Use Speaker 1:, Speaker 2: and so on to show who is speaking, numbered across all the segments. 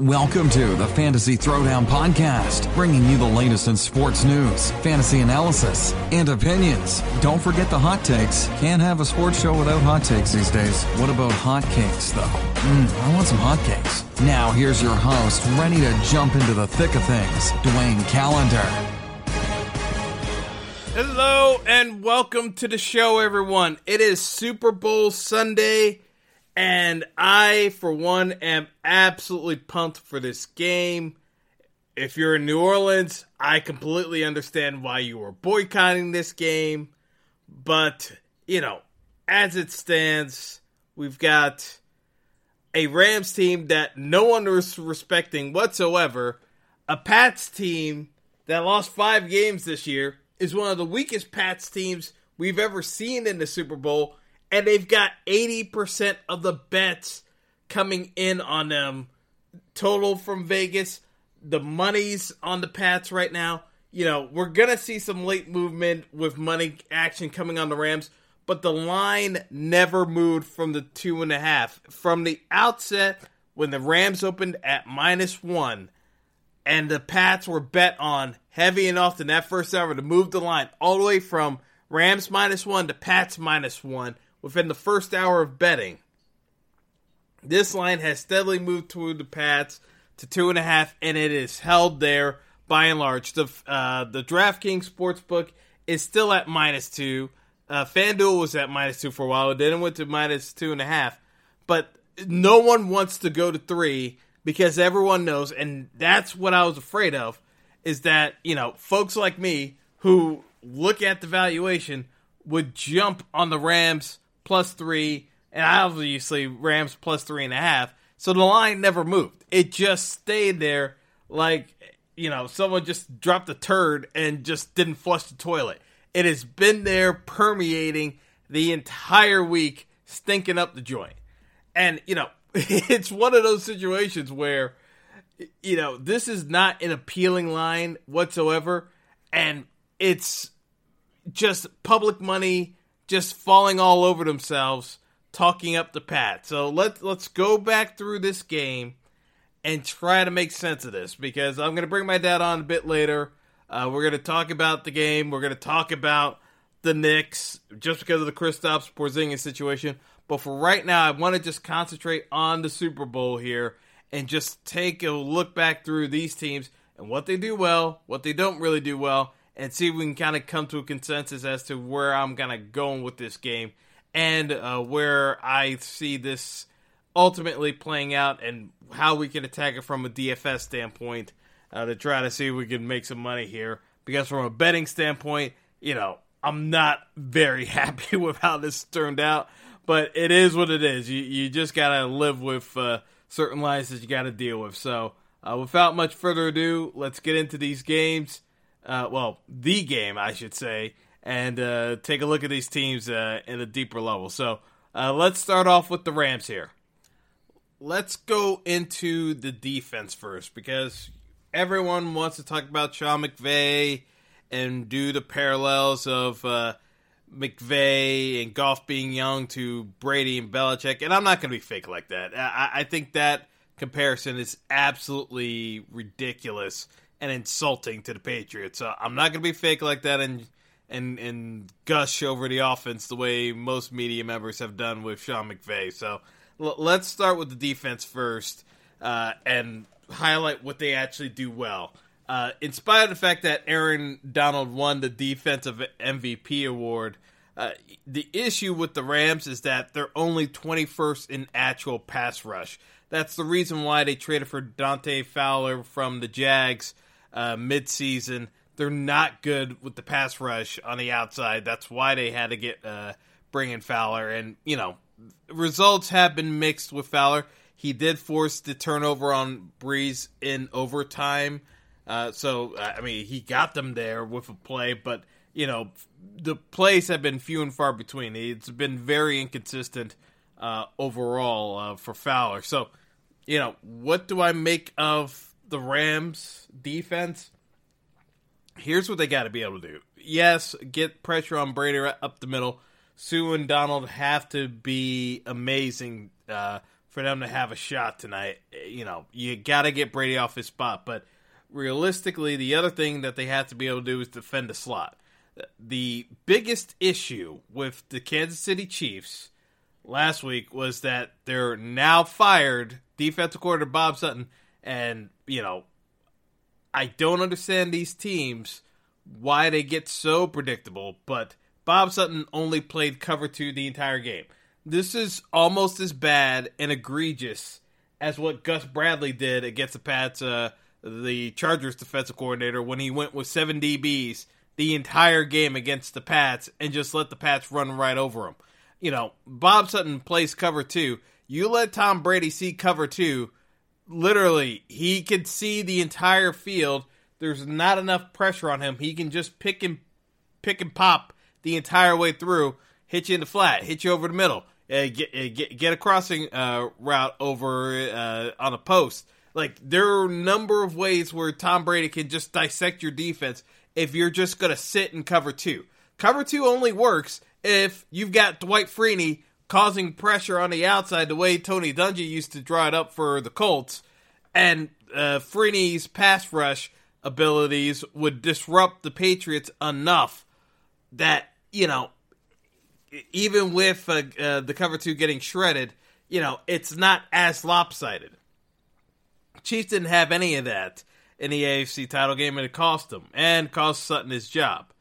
Speaker 1: Welcome to the Fantasy Throwdown Podcast, bringing you the latest in sports news, fantasy analysis, and opinions. Don't forget the hot takes. Can't have a sports show without hot takes these days. What about hot cakes, though? Mmm, I want some hot cakes. Now, here's your host, ready to jump into the thick of things, Dwayne Calendar.
Speaker 2: Hello, and welcome to the show, everyone. It is Super Bowl Sunday. And I, for one, am absolutely pumped for this game. If you're in New Orleans, I completely understand why you were boycotting this game. But, you know, as it stands, we've got a Rams team that no one is respecting whatsoever. A Pats team that lost five games this year is one of the weakest Pats teams we've ever seen in the Super Bowl and they've got 80% of the bets coming in on them total from Vegas. The money's on the Pats right now. You know, we're going to see some late movement with money action coming on the Rams, but the line never moved from the two and a half. From the outset, when the Rams opened at minus one, and the Pats were bet on heavy enough in that first hour to move the line all the way from Rams minus one to Pats minus one within the first hour of betting. This line has steadily moved toward the Pats to two and a half, and it is held there by and large. The uh, the DraftKings sportsbook is still at minus two. Uh, FanDuel was at minus two for a while. It then went to minus two and a half. But no one wants to go to three because everyone knows, and that's what I was afraid of, is that you know folks like me who look at the valuation would jump on the Rams plus three, and obviously Rams plus three and a half. So the line never moved. It just stayed there like, you know, someone just dropped a turd and just didn't flush the toilet. It has been there permeating the entire week, stinking up the joint. And, you know, it's one of those situations where, you know, this is not an appealing line whatsoever. And it's just public money just falling all over themselves, talking up the Pat. So let's let's go back through this game and try to make sense of this because I'm going to bring my dad on a bit later. Uh, we're going to talk about the game. We're going to talk about the Knicks just because of the Kristaps Porzingis situation. But for right now, I want to just concentrate on the Super Bowl here and just take a look back through these teams and what they do well, what they don't really do well, and see if we can kind of come to a consensus as to where I'm kind of going with this game and uh, where I see this ultimately playing out and how we can attack it from a DFS standpoint uh, to try to see if we can make some money here. Because from a betting standpoint, you know, I'm not very happy with how this turned out, but it is what it is. You you just gotta live with uh, certain lines that you gotta deal with. So, uh, without much further ado, let's get into these games uh, well, the game, I should say, and uh, take a look at these teams uh, in a deeper level. So uh, let's start off with the Rams here. Let's go into the defense first because everyone wants to talk about Sean McVay and do the parallels of uh, McVay and Goff being young to Brady and Belichick, and I'm not going to be fake like that. I, I think that comparison is absolutely ridiculous and insulting to the Patriots. So I'm not going to be fake like that and and and gush over the offense the way most media members have done with Sean McVay. So l- let's start with the defense first uh, and highlight what they actually do well. Uh, in spite of the fact that Aaron Donald won the defensive MVP award, uh, the issue with the Rams is that they're only 21st in actual pass rush. That's the reason why they traded for Dante Fowler from the Jags uh, midseason. They're not good with the pass rush on the outside. That's why they had to get uh, bring in Fowler. And you know, results have been mixed with Fowler. He did force the turnover on Brees in overtime. Uh, so I mean, he got them there with a play, but you know, the plays have been few and far between. It's been very inconsistent uh, overall uh, for Fowler. So, you know, what do I make of the Rams defense, here's what they got to be able to do. Yes, get pressure on Brady up the middle. Suh and Donald have to be amazing uh, for them to have a shot tonight. You know, you got to get Brady off his spot. But realistically, the other thing that they have to be able to do is defend the slot. The biggest issue with the Kansas City Chiefs last week was that their now fired defensive coordinator Bob Sutton, and you know, I don't understand these teams why they get so predictable, but Bob Sutton only played cover two the entire game. This is almost as bad and egregious as what Gus Bradley did against the Pats, uh, the Chargers defensive coordinator, when he went with seven DBs the entire game against the Pats and just let the Pats run right over him. You know, Bob Sutton plays cover two. You let Tom Brady see cover two. Literally, he can see the entire field. There's not enough pressure on him. He can just pick and pick and pop the entire way through, hit you in the flat, hit you over the middle, uh, get, uh, get get a crossing uh, route over uh, on a post. Like there are a number of ways where Tom Brady can just dissect your defense if you're just going to sit and cover two. Cover two only works if you've got Dwight Freeney causing pressure on the outside the way Tony Dungy used to draw it up for the Colts, and uh, Freeney's pass rush abilities would disrupt the Patriots enough that, you know, even with uh, uh, the cover two getting shredded, you know, it's not as lopsided. Chiefs didn't have any of that in the AFC title game, and it cost them and cost Sutton his job.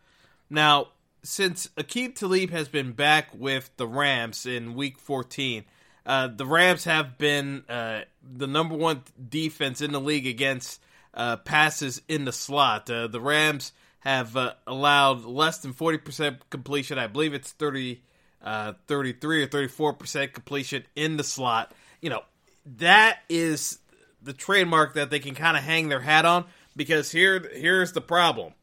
Speaker 2: Now, since Aqib Talib has been back with the Rams in Week 14, uh, the Rams have been uh, the number one defense in the league against uh, passes in the slot. Uh, the Rams have uh, allowed less than 40% completion. I believe it's 30, uh, 33 or 34% completion in the slot. You know, that is the trademark that they can kind of hang their hat on because here here's the problem.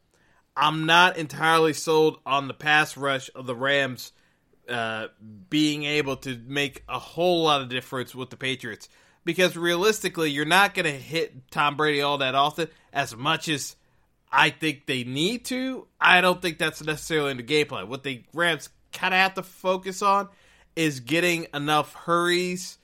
Speaker 2: I'm not entirely sold on the pass rush of the Rams uh, being able to make a whole lot of difference with the Patriots because realistically, you're not going to hit Tom Brady all that often as much as I think they need to. I don't think that's necessarily in the game plan. What the Rams kind of have to focus on is getting enough hurries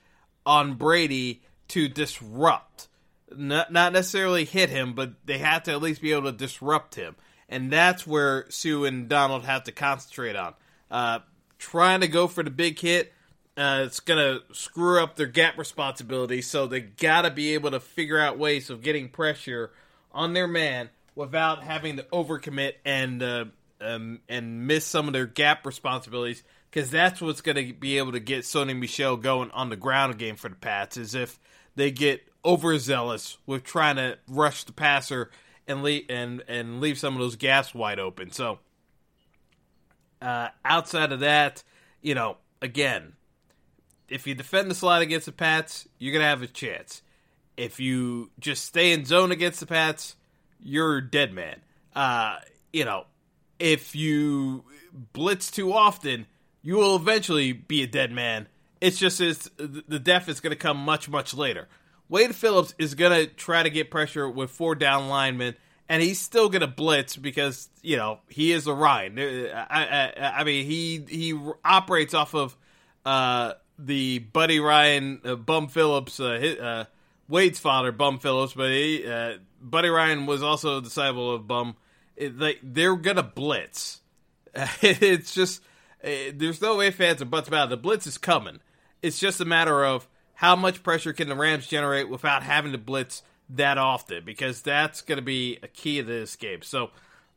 Speaker 2: on Brady to disrupt. Not, not necessarily hit him, but they have to at least be able to disrupt him. And that's where Suh and Donald have to concentrate on. Uh, trying to go for the big hit, uh, it's going to screw up their gap responsibility. So they got to be able to figure out ways of getting pressure on their man without having to overcommit and uh, um, and miss some of their gap responsibilities because that's what's going to be able to get Sony Michel going on the ground game for the Pats. Is if they get overzealous with trying to rush the passer and leave and and leave some of those gaps wide open. So uh, outside of that, you know, again, if you defend the slot against the Pats, you're gonna have a chance. If you just stay in zone against the Pats, you're dead man. Uh, you know, if you blitz too often, you will eventually be a dead man. It's just is the death is going to come much much later. Wade Phillips is going to try to get pressure with four down linemen, and he's still going to blitz because you know he is a Ryan. I, I, I mean he he operates off of uh, the Buddy Ryan uh, Bum Phillips uh, his, uh, Wade's father Bum Phillips, but he, uh, Buddy Ryan was also a disciple of Bum. Like they're gonna blitz. it's just uh, there's no way fans or buts about it. The blitz is coming. It's just a matter of how much pressure can the Rams generate without having to blitz that often, because that's going to be a key to this game. So,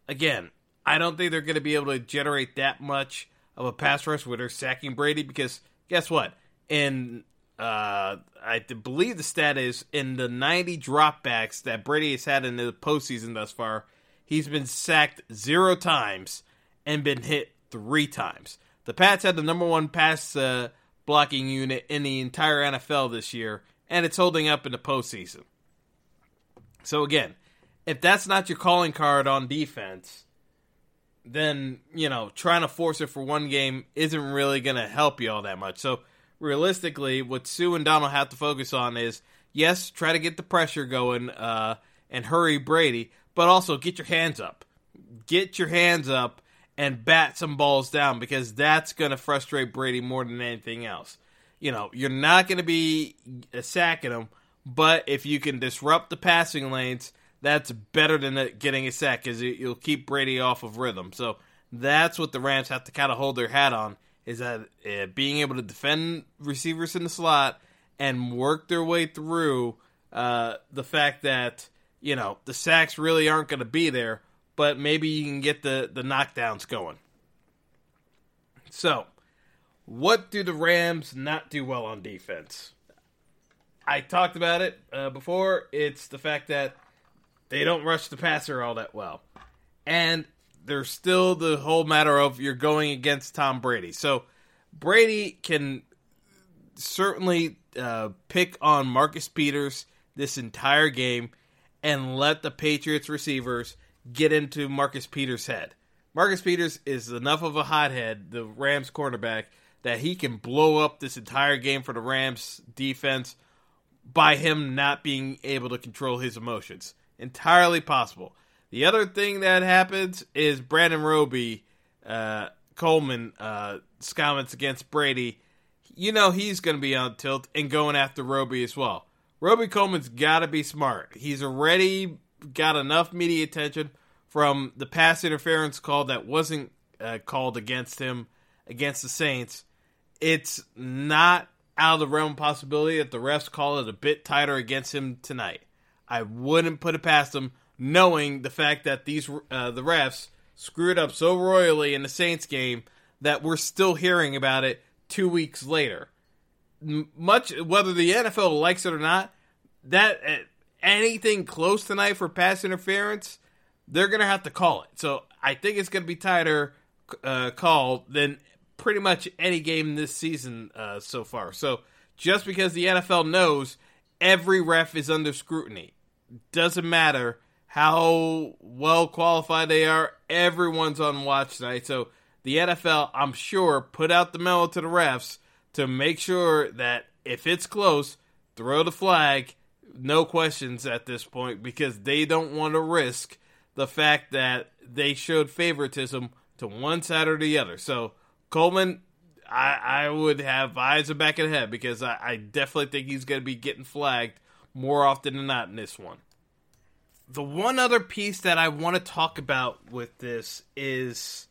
Speaker 2: again, I don't think they're going to be able to generate that much of a pass rush with they're sacking Brady, because guess what? In uh, I believe the stat is in the 90 dropbacks that Brady has had in the postseason thus far, he's been sacked zero times and been hit three times. The Pats had the number one pass uh, blocking unit in the entire NFL this year, and it's holding up in the postseason. So again, if that's not your calling card on defense, then you know trying to force it for one game isn't really going to help you all that much. So realistically, what Suh and Donald have to focus on is yes, try to get the pressure going uh, and hurry Brady, but also get your hands up. Get your hands up and bat some balls down because that's going to frustrate Brady more than anything else. you know, you're not going to be sacking them, but if you can disrupt the passing lanes, that's better than getting a sack because you'll keep Brady off of rhythm. So that's what the Rams have to kind of hold their hat on is that uh, being able to defend receivers in the slot and work their way through uh, the fact that you know the sacks really aren't going to be there, but maybe you can get the the knockdowns going. So, what do the Rams not do well on defense? I talked about it uh, before. It's the fact that they don't rush the passer all that well. And there's still the whole matter of you're going against Tom Brady. So Brady can certainly uh, pick on Marcus Peters this entire game and let the Patriots receivers get into Marcus Peters' head. Marcus Peters is enough of a hothead, the Rams cornerback, that he can blow up this entire game for the Rams defense by him not being able to control his emotions entirely possible. The other thing that happens is Brandon Robey, uh, Coleman, uh, comments against Brady. You know he's going to be on tilt and going after Robey as well. Robey Coleman's got to be smart. He's already got enough media attention from the pass interference call that wasn't uh, called against him against the Saints. It's not out of the realm of possibility that the refs call it a bit tighter against him tonight. I wouldn't put it past them, knowing the fact that these uh, the refs screwed up so royally in the Saints game that we're still hearing about it two weeks later. Much whether the NFL likes it or not, that uh, anything close tonight for pass interference, they're gonna have to call it. So I think it's gonna be tighter uh, call than pretty much any game this season uh, so far. So just because the NFL knows every ref is under scrutiny, doesn't matter how well qualified they are. Everyone's on watch tonight. So the NFL, I'm sure, put out the memo to the refs to make sure that if it's close, throw the flag. No questions at this point because they don't want to risk the fact that they showed favoritism to one side or the other. So Coleman, I, I would have eyes back of the head because I, I definitely think he's going to be getting flagged more often than not in this one. The one other piece that I want to talk about with this is,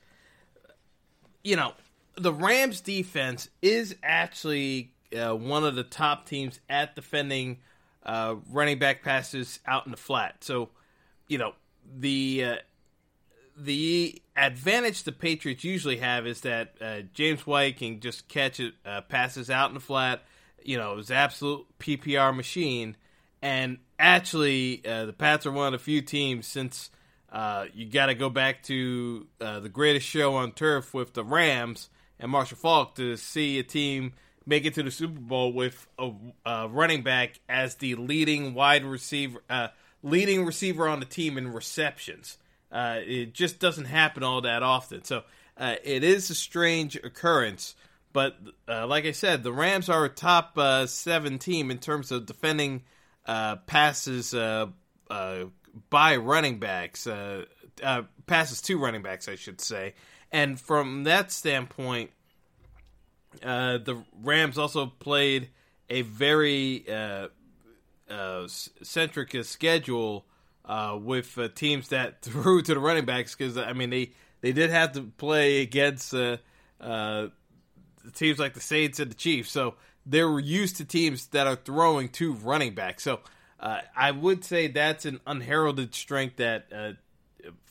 Speaker 2: you know, the Rams defense is actually uh, one of the top teams at defending uh, running back passes out in the flat. So, you know, the uh, the advantage the Patriots usually have is that uh, James White can just catch it, uh, passes out in the flat. You know, it's absolute PPR machine. And actually, uh, the Pats are one of the few teams since uh, you got to go back to uh, the greatest show on turf with the Rams and Marshall Faulk to see a team make it to the Super Bowl with a, running back as the leading wide receiver, leading receiver on the team in receptions. Uh, it just doesn't happen all that often. So uh, it is a strange occurrence. But like I said, the Rams are a top seven team in terms of defending – uh, passes uh, uh, by running backs, uh, uh, passes to running backs, I should say. And from that standpoint, uh, the Rams also played a very centric schedule with teams that threw to the running backs because I mean they they did have to play against teams like the Saints and the Chiefs, so they were used to teams that are throwing to running back. So uh, I would say that's an unheralded strength that uh,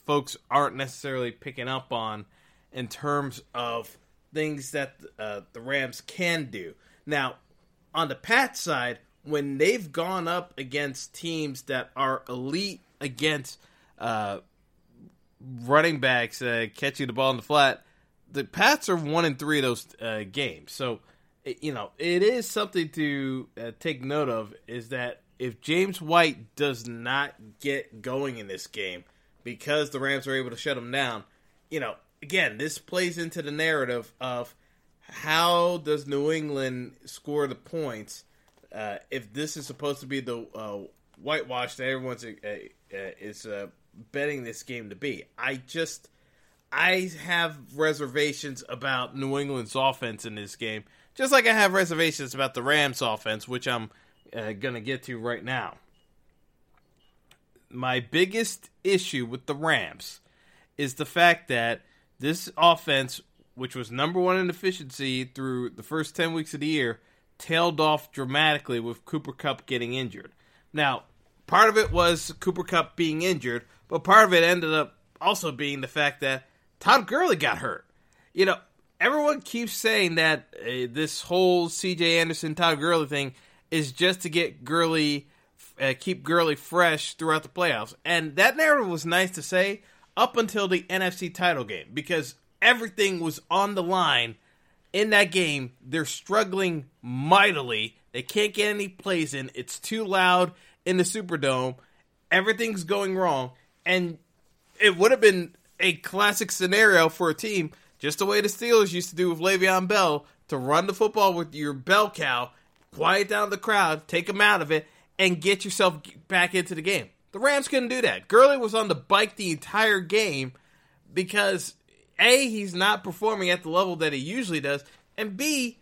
Speaker 2: folks aren't necessarily picking up on in terms of things that uh, the Rams can do. Now, on the Pat side, when they've gone up against teams that are elite against uh, running backs uh, catching the ball in the flat, the Pats are one in three of those uh, games. So you know, it is something to uh, take note of is that if James White does not get going in this game because the Rams are able to shut him down, you know, again, this plays into the narrative of how does New England score the points uh, if this is supposed to be the uh, whitewash that everyone's uh, uh is uh, betting this game to be. I just I have reservations about New England's offense in this game Just like I have reservations about the Rams offense, which I'm going to get to right now. My biggest issue with the Rams is the fact that this offense, which was number one in efficiency through the first 10 weeks of the year, tailed off dramatically with Cooper Kupp getting injured. Now, part of it was Cooper Kupp being injured, but part of it ended up also being the fact that Todd Gurley got hurt. You know, everyone keeps saying that uh, this whole C.J. Anderson Todd Gurley thing is just to get Gurley, uh, keep Gurley fresh throughout the playoffs, and that narrative was nice to say up until the NFC title game because everything was on the line in that game. They're struggling mightily. They can't get any plays in. It's too loud in the Superdome. Everything's going wrong, and it would have been a classic scenario for a team, just the way the Steelers used to do with Le'Veon Bell, to run the football with your bell cow, quiet down the crowd, take them out of it, and get yourself back into the game. The Rams couldn't do that. Gurley was on the bike the entire game because A, he's not performing at the level that he usually does, and B,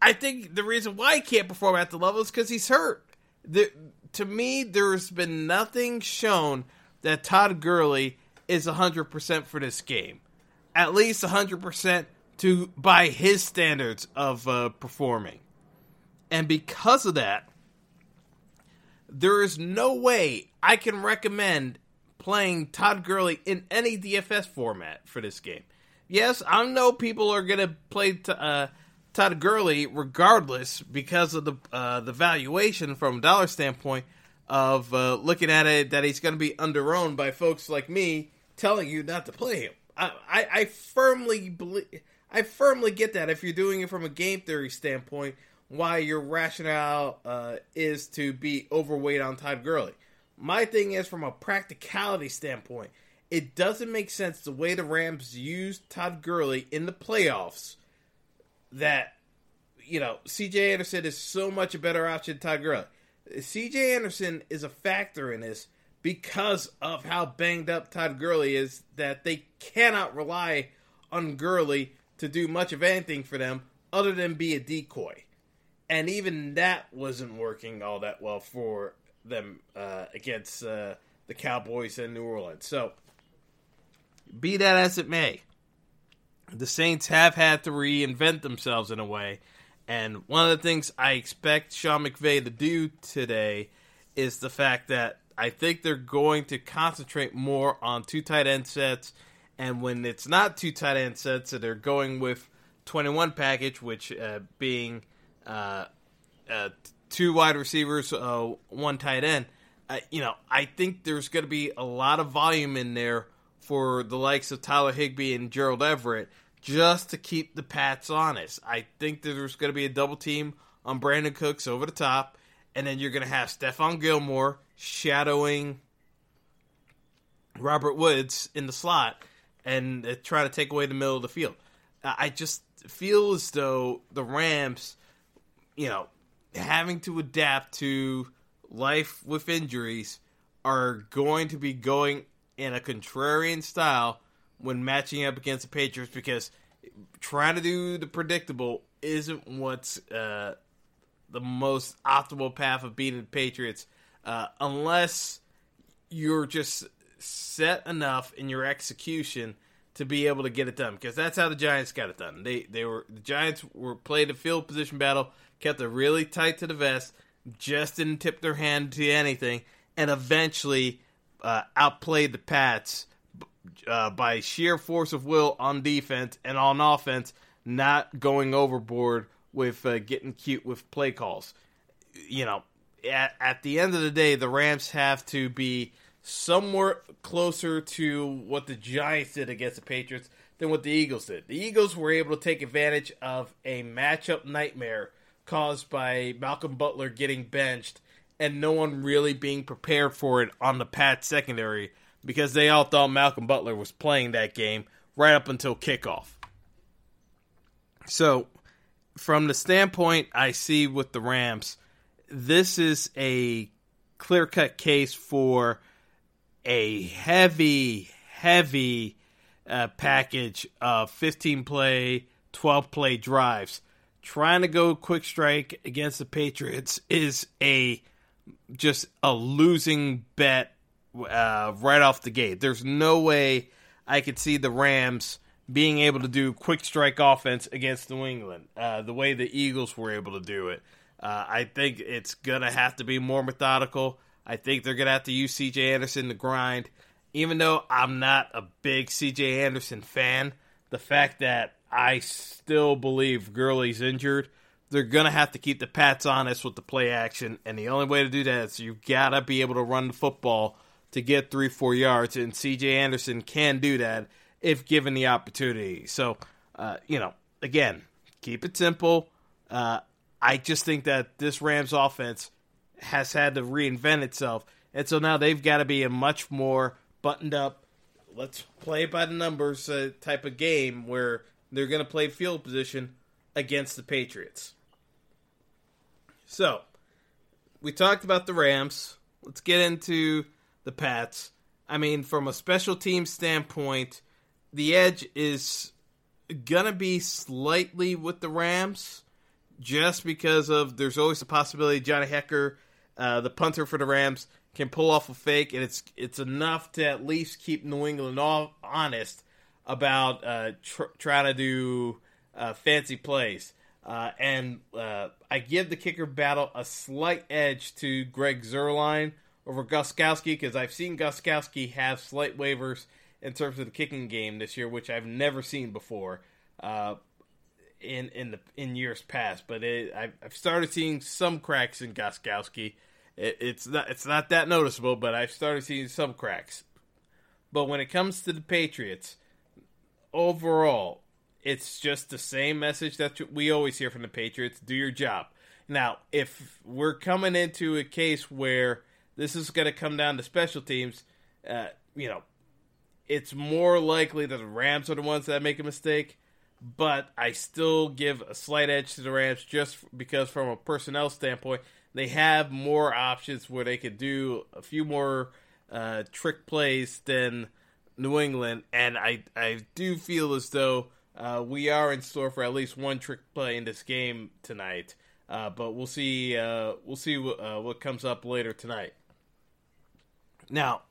Speaker 2: I think the reason why he can't perform at the level is because he's hurt. The, to me, there's been nothing shown that Todd Gurley is 100% for this game. At least 100% to by his standards of uh, performing. And because of that, there is no way I can recommend playing Todd Gurley in any DFS format for this game. Yes, I know people are going to play t- uh, Todd Gurley regardless because of the uh, the valuation from a dollar standpoint of uh, looking at it that he's going to be underowned by folks like me telling you not to play him. I, I, I firmly believe I firmly get that if you're doing it from a game theory standpoint, why your rationale uh, is to be overweight on Todd Gurley. My thing is from a practicality standpoint, it doesn't make sense the way the Rams used Todd Gurley in the playoffs. That you know, C.J. Anderson is so much a better option than Todd Gurley. C.J. Anderson is a factor in this because of how banged up Todd Gurley is. That they cannot rely on Gurley to do much of anything for them other than be a decoy and even that wasn't working all that well for them uh, against uh, the Cowboys in New Orleans. So, be that as it may, the Saints have had to reinvent themselves in a way. And one of the things I expect Sean McVay to do today is the fact that I think they're going to concentrate more on two tight end sets. And when it's not two tight end sets, they're going with 21 package, which uh, being uh, uh, two wide receivers, uh, one tight end. Uh, you know, I think there's going to be a lot of volume in there for the likes of Tyler Higbee and Gerald Everett just to keep the Pats honest. I think that there's going to be a double team on Brandin Cooks over the top, and then you're going to have Stephon Gilmore shadowing Robert Woods in the slot and uh, try to take away the middle of the field. I just feel as though the Rams you know, having to adapt to life with injuries are going to be going in a contrarian style when matching up against the Patriots because trying to do the predictable isn't what's uh, the most optimal path of beating the Patriots uh, unless you're just set enough in your execution to be able to get it done because that's how the Giants got it done. They they were the Giants were played a field position battle kept it really tight to the vest, just didn't tip their hand to anything, and eventually uh, outplayed the Pats uh, by sheer force of will on defense and on offense, not going overboard with uh, getting cute with play calls. You know, at, at the end of the day, the Rams have to be somewhere closer to what the Giants did against the Patriots than what the Eagles did. The Eagles were able to take advantage of a matchup nightmare caused by Malcolm Butler getting benched and no one really being prepared for it on the Pats secondary because they all thought Malcolm Butler was playing that game right up until kickoff. So, from the standpoint I see with the Rams, this is a clear cut case for a heavy, heavy uh, package of 15 play, 12 play drives trying to go quick strike against the Patriots is a just a losing bet uh, right off the gate. There's no way I could see the Rams being able to do quick strike offense against New England uh, the way the Eagles were able to do it. Uh, I think it's going to have to be more methodical. I think they're going to have to use CJ Anderson to grind. Even though I'm not a big CJ Anderson fan, the fact that I still believe Gurley's injured, they're going to have to keep the Pats honest with the play action. And the only way to do that is you've got to be able to run the football to get three, four yards. And CJ Anderson can do that if given the opportunity. So, uh, you know, again, keep it simple. Uh, I just think that this Rams offense has had to reinvent itself. And so now they've got to be a much more buttoned up, let's play by the numbers uh, type of game where they're going to play field position against the Patriots. So, we talked about the Rams. Let's get into the Pats. I mean, from a special team standpoint, the edge is going to be slightly with the Rams just because of there's always a possibility Johnny Hekker, uh, the punter for the Rams, can pull off a fake, and it's it's enough to at least keep New England all honest about uh, tr- trying to do uh, fancy plays. Uh, and uh, I give the kicker battle a slight edge to Greg Zuerlein over Gostkowski because I've seen Gostkowski have slight waivers in terms of the kicking game this year, which I've never seen before uh, in in the in years past. But it, I've, I've, started seeing some cracks in Gostkowski. It, it's not it's not that noticeable, but I've started seeing some cracks. But when it comes to the Patriots, overall, it's just the same message that we always hear from the Patriots: do your job. Now, if we're coming into a case where this is going to come down to special teams, uh, you know, it's more likely that the Rams are the ones that make a mistake. But I still give a slight edge to the Rams just because, from a personnel standpoint, they have more options where they could do a few more uh, trick plays than New England, and I I do feel as though uh, we are in store for at least one trick play in this game tonight. Uh, but we'll see. Uh, we'll see what, uh, what comes up later tonight. Now,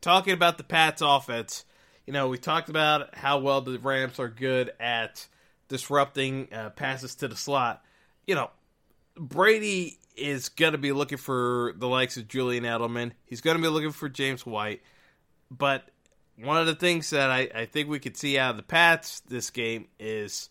Speaker 2: talking about the Pats offense, you know, we talked about how well the Rams are good at disrupting uh, passes to the slot. You know, Brady is going to be looking for the likes of Julian Edelman. He's going to be looking for James White. But one of the things that I, I think we could see out of the Pats this game is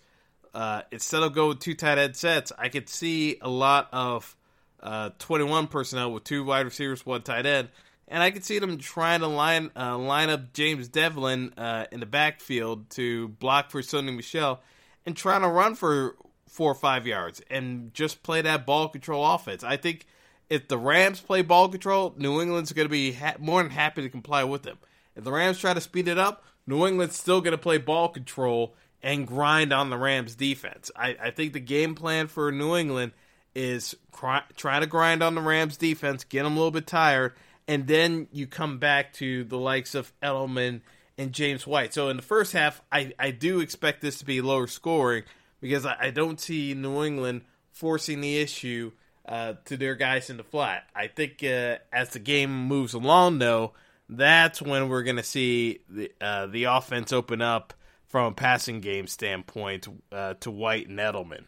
Speaker 2: uh, instead of going with two tight end sets, I could see a lot of uh, 21 personnel with two wide receivers, one tight end. And I could see them trying to line uh, line up James Develin uh, in the backfield to block for Sony Michel and trying to run for four or five yards and just play that ball control offense. I think if the Rams play ball control, New England's going to be ha- more than happy to comply with them. If the Rams try to speed it up, New England's still going to play ball control and grind on the Rams defense. I, I think the game plan for New England is cry, try to grind on the Rams defense, get them a little bit tired, and then you come back to the likes of Edelman and James White. So in the first half, I, I do expect this to be lower scoring because I, I don't see New England forcing the issue uh, to their guys in the flat. I think uh, as the game moves along, though, that's when we're going to see the uh, the offense open up from a passing game standpoint uh, to White and Edelman.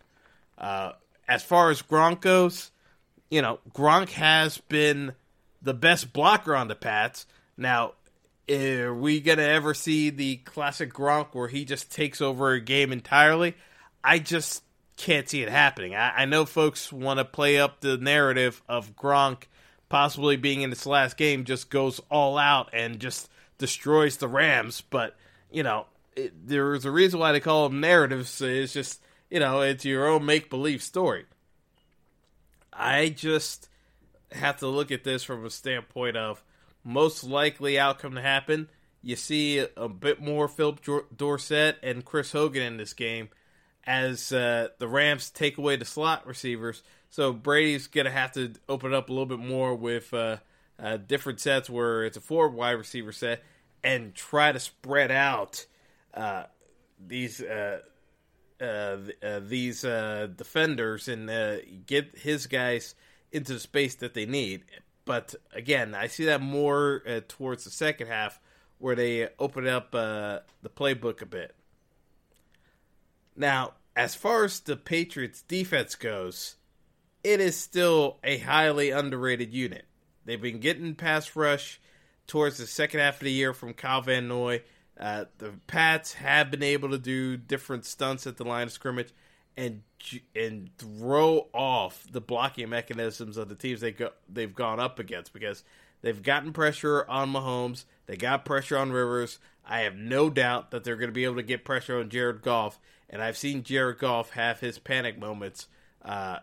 Speaker 2: Uh, as far as Gronk goes, you know Gronk has been the best blocker on the Pats. Now, are we gonna ever see the classic Gronk where he just takes over a game entirely? I just can't see it happening. I, I know folks want to play up the narrative of Gronk possibly being in this last game just goes all out and just destroys the Rams. But you know, it, there's a reason why they call them narratives. It's just you know, it's your own make believe story. I just have to look at this from a standpoint of most likely outcome to happen. You see a bit more Phillip Dorsett and Chris Hogan in this game as uh, the Rams take away the slot receivers so Brady's gonna have to open up a little bit more with uh, uh, different sets where it's a four wide receiver set and try to spread out uh, these uh, uh, uh, these defenders and get his guys into the space that they need. But again, I see that more towards the second half where they open up the playbook a bit. Now, as far as the Patriots defense goes, it is still a highly underrated unit. They've been getting pass rush towards the second half of the year from Kyle Van Noy. Uh, the Pats have been able to do different stunts at the line of scrimmage and and throw off the blocking mechanisms of the teams they go, they've gone up against because they've gotten pressure on Mahomes, they got pressure on Rivers. I have no doubt that they're going to be able to get pressure on Jared Goff, and I've seen Jared Goff have his panic moments. Uh,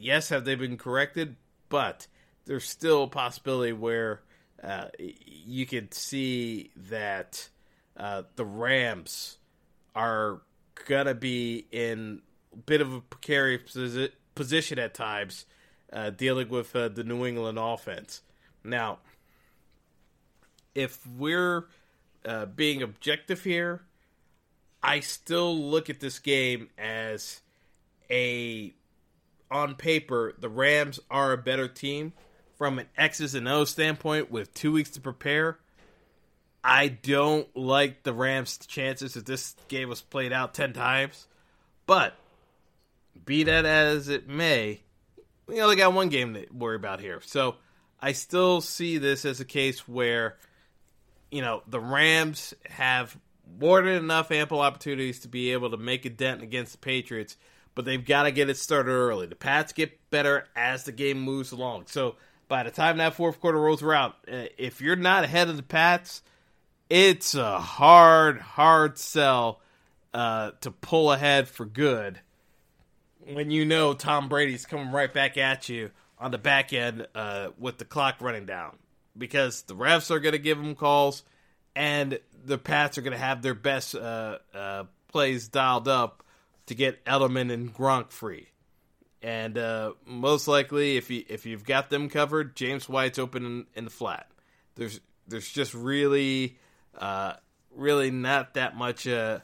Speaker 2: yes, have they been corrected? But there's still a possibility where uh, you could see that uh, the Rams are gonna be in a bit of a precarious position at times, uh, dealing with uh, the New England offense. Now, if we're uh, being objective here, I still look at this game as a on paper the Rams are a better team from an X's and O's standpoint with two weeks to prepare. I don't like the Rams' chances if this game was played out 10 times. But, be that as it may, we only got one game to worry about here. So, I still see this as a case where, you know, the Rams have more than enough ample opportunities to be able to make a dent against the Patriots, but they've got to get it started early. The Pats get better as the game moves along. So, by the time that fourth quarter rolls around, uh, if you're not ahead of the Pats, it's a hard, hard sell uh, to pull ahead for good when you know Tom Brady's coming right back at you on the back end uh, with the clock running down because the refs are going to give them calls and the Pats are going to have their best uh, uh, plays dialed up to get Edelman and Gronk free. And uh, most likely, if you if you've got them covered, James White's open in, in the flat. There's there's just really uh, really not that much uh,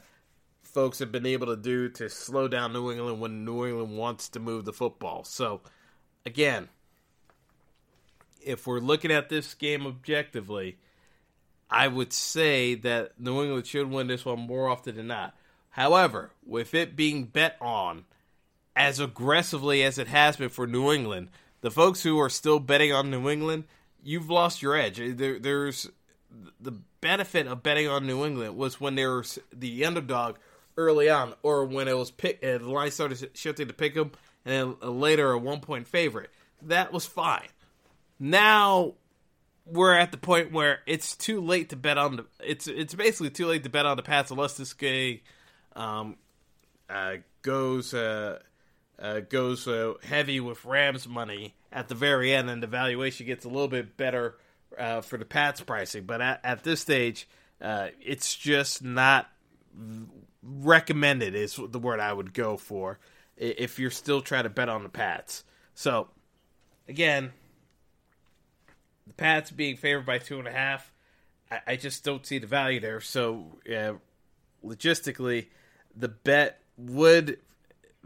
Speaker 2: folks have been able to do to slow down New England when New England wants to move the football. So, again, if we're looking at this game objectively, I would say that New England should win this one more often than not. However, with it being bet on as aggressively as it has been for New England, the folks who are still betting on New England, you've lost your edge. There, there's the benefit of betting on New England was when they were the underdog early on, or when it was pick, uh, the line started shifting to pick them, and then uh, later a one point favorite. That was fine. Now we're at the point where it's too late to bet on the. It's it's basically too late to bet on the Pats unless this guy um, uh, goes uh, uh, goes uh, heavy with Rams money at the very end, and the valuation gets a little bit better uh, for the Pats pricing, but at, at this stage, uh, it's just not recommended. Is the word I would go for if you're still trying to bet on the Pats. So, again, the Pats being favored by two and a half, I, I just don't see the value there. So, logistically, the bet would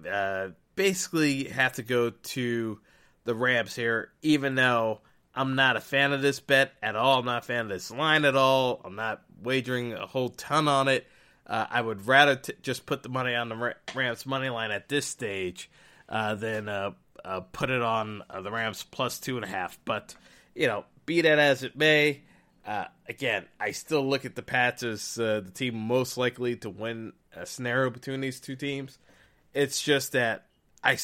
Speaker 2: uh, basically have to go to the Rams here, even though I'm not a fan of this bet at all. I'm not a fan of this line at all. I'm not wagering a whole ton on it. Uh, I would rather t- just put the money on the Rams money line at this stage uh, than uh, uh put it on uh, the Rams plus two and a half. But you know, be that as it may, again, I still look at the Pats as the team most likely to win a scenario between these two teams. It's just that I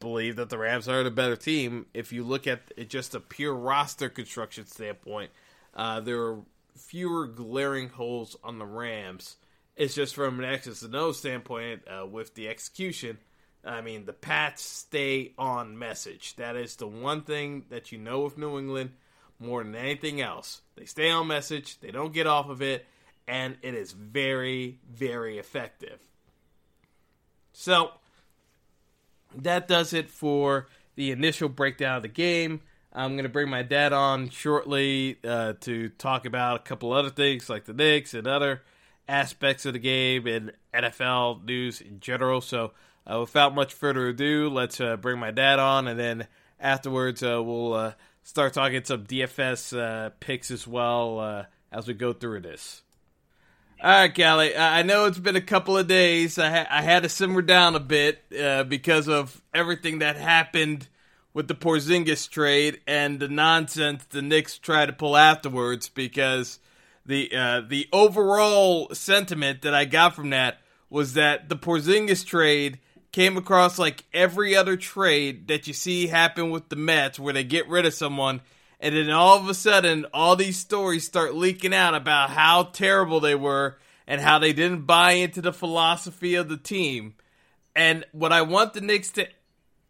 Speaker 2: believe that the Rams are the better team. If you look at it just a pure roster construction standpoint, uh, there are fewer glaring holes on the Rams. It's just from an X's and O standpoint uh, with the execution. I mean, the Pats stay on message. That is the one thing that you know with New England more than anything else. They stay on message, they don't get off of it, and it is very, very effective. So, that does it for the initial breakdown of the game. I'm going to bring my dad on shortly uh, to talk about a couple other things like the Knicks and other aspects of the game and NFL news in general. So, uh, without much further ado, let's uh, bring my dad on, and then afterwards uh, we'll uh, start talking some DFS uh, picks as well as we go through this. All right, Callie. I know it's been a couple of days. I, ha- I had to simmer down a bit because of everything that happened with the Porzingis trade and the nonsense the Knicks tried to pull afterwards because the uh, the overall sentiment that I got from that was that the Porzingis trade came across like every other trade that you see happen with the Mets where they get rid of someone and then all of a sudden all these stories start leaking out about how terrible they were and how they didn't buy into the philosophy of the team. And what I want the Knicks to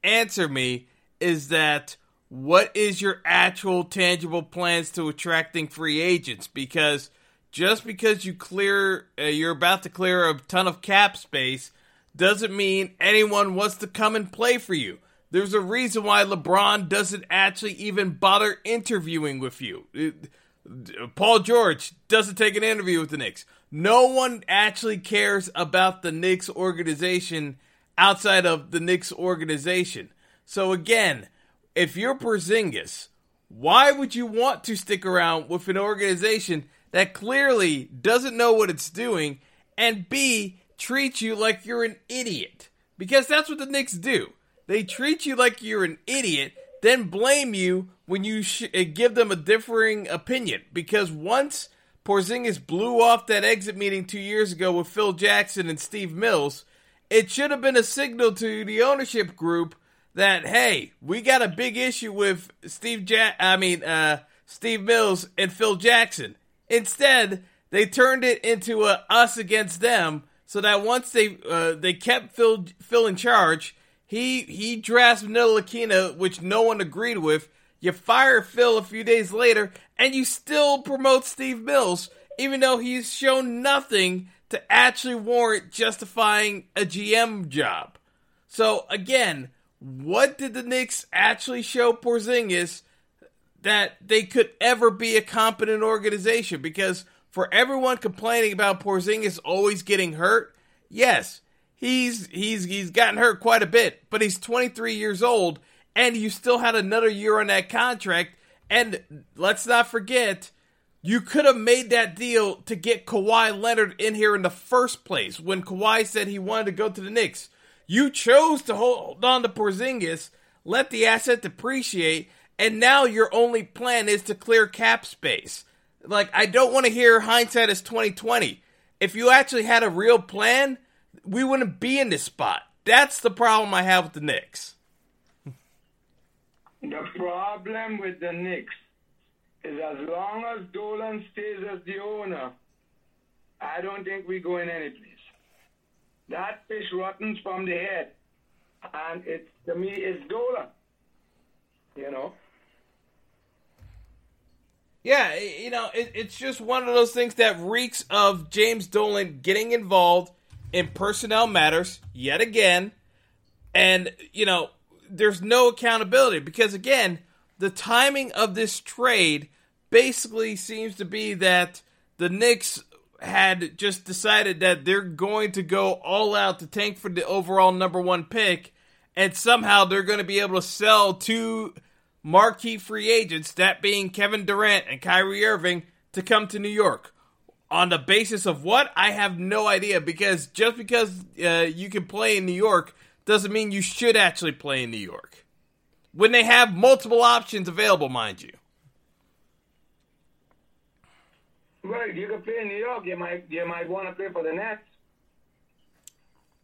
Speaker 2: answer me is that what is your actual tangible plans to attracting free agents? Because just because you clear, uh, you're about to clear a ton of cap space, doesn't mean anyone wants to come and play for you. There's a reason why LeBron doesn't actually even bother interviewing with you. Paul George doesn't take an interview with the Knicks. No one actually cares about the Knicks organization outside of the Knicks organization. So again, if you're Porzingis, why would you want to stick around with an organization that clearly doesn't know what it's doing and B treats you like you're an idiot? Because that's what the Knicks do. They treat you like you're an idiot, then blame you when you sh- uh, give them a differing opinion. Because once Porzingis blew off that exit meeting two years ago with Phil Jackson and Steve Mills, it should have been a signal to the ownership group that hey, we got a big issue with Steve Jack. I mean, uh, Steve Mills and Phil Jackson. Instead, they turned it into a us against them, so that once they uh, they kept Phil Phil in charge, he he drafts Ntilikina, which no one agreed with. You fire Phil a few days later, and you still promote Steve Mills, even though he's shown nothing to actually warrant justifying a GM job. So again, what did the Knicks actually show Porzingis that they could ever be a competent organization? Because for everyone complaining about Porzingis always getting hurt, yes, he's he's he's gotten hurt quite a bit, but he's 23 years old and you still had another year on that contract and let's not forget you could have made that deal to get Kawhi Leonard in here in the first place when Kawhi said he wanted to go to the Knicks. You chose to hold on to Porzingis, let the asset depreciate, and now your only plan is to clear cap space. Like I don't want to hear hindsight is twenty twenty. If you actually had a real plan, we wouldn't be in this spot. That's the problem I have with the Knicks.
Speaker 3: The problem with the Knicks is as long as Dolan stays as the owner, I don't think we're going anyplace. That fish rottens from the head. And it's to me it's Dolan. You know?
Speaker 2: Yeah, you know, it, it's just one of those things that reeks of James Dolan getting involved in personnel matters yet again. And, you know, there's no accountability because, again, the timing of this trade basically seems to be that the Knicks had just decided that they're going to go all out to tank for the overall number one pick, and somehow they're going to be able to sell two marquee free agents, that being Kevin Durant and Kyrie Irving, to come to New York. On the basis of what? I have no idea because just because uh, you can play in New York doesn't mean you should actually play in New York. When they have multiple options available, mind you.
Speaker 3: Right, you can play in New York. You might you might want to play for the Nets.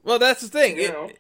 Speaker 2: Well, that's the thing.
Speaker 3: You
Speaker 2: It-
Speaker 3: know.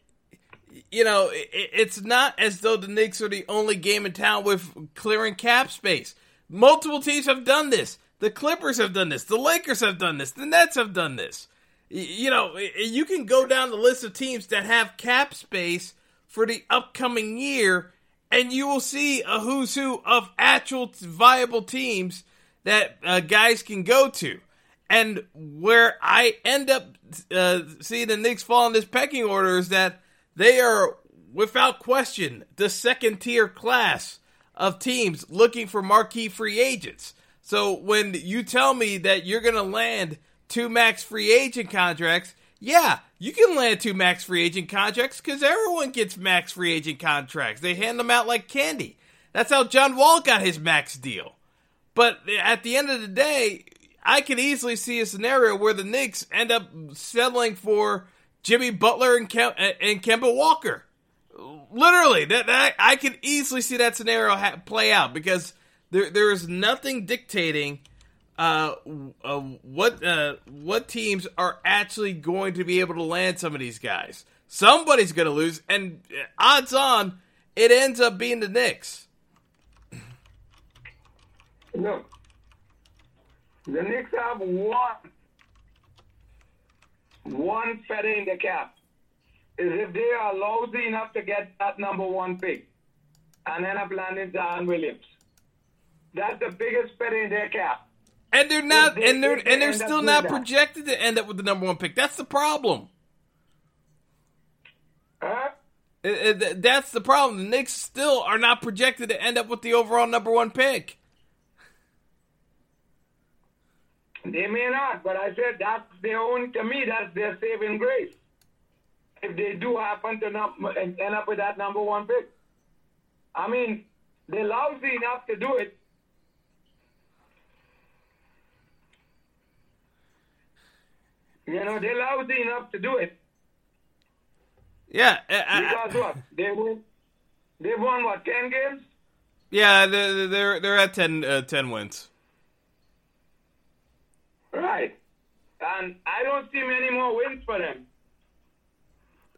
Speaker 2: you know, it, it's not as though the Knicks are the only game in town with clearing cap space. Multiple teams have done this. The Clippers have done this. The Lakers have done this. The Nets have done this. You know, you can go down the list of teams that have cap space for the upcoming year, and you will see a who's who of actual viable teams that uh, guys can go to. And where I end up uh, seeing the Knicks fall in this pecking order is that they are, without question, the second tier class of teams looking for marquee free agents. So when you tell me that you're going to land two max free agent contracts, yeah, you can land two max free agent contracts because everyone gets max free agent contracts. They hand them out like candy. That's how John Wall got his max deal. But at the end of the day, I can easily see a scenario where the Knicks end up settling for Jimmy Butler and, Kem- and Kemba Walker. Literally, that, that I can easily see that scenario ha- play out because there there is nothing dictating uh, uh, what uh, what teams are actually going to be able to land some of these guys. Somebody's going to lose, and odds on it ends up being the Knicks.
Speaker 3: Look, the Knicks have one one feather in the cap. Is if they are lousy enough to get that number one pick and end up landing Zion Williams. That's the biggest feather in their cap.
Speaker 2: And they're not, they, and they're they, and they're still not projected to end up with the number one pick. That's the problem.
Speaker 3: Huh?
Speaker 2: Uh, uh, it, it, that's the problem. The Knicks still are not projected to end up with the overall number one pick.
Speaker 3: They may not, but I said that's their own. To me, that's their saving grace. If they do happen to not end up with that number one pick, I mean, they're lousy enough to do it You know, they're lousy enough to do it.
Speaker 2: Yeah.
Speaker 3: I, because what? They win. They've won what? Ten games.
Speaker 2: Yeah, they're they're, they're at 10, uh, 10 wins.
Speaker 3: Right, and I don't see many more wins for them.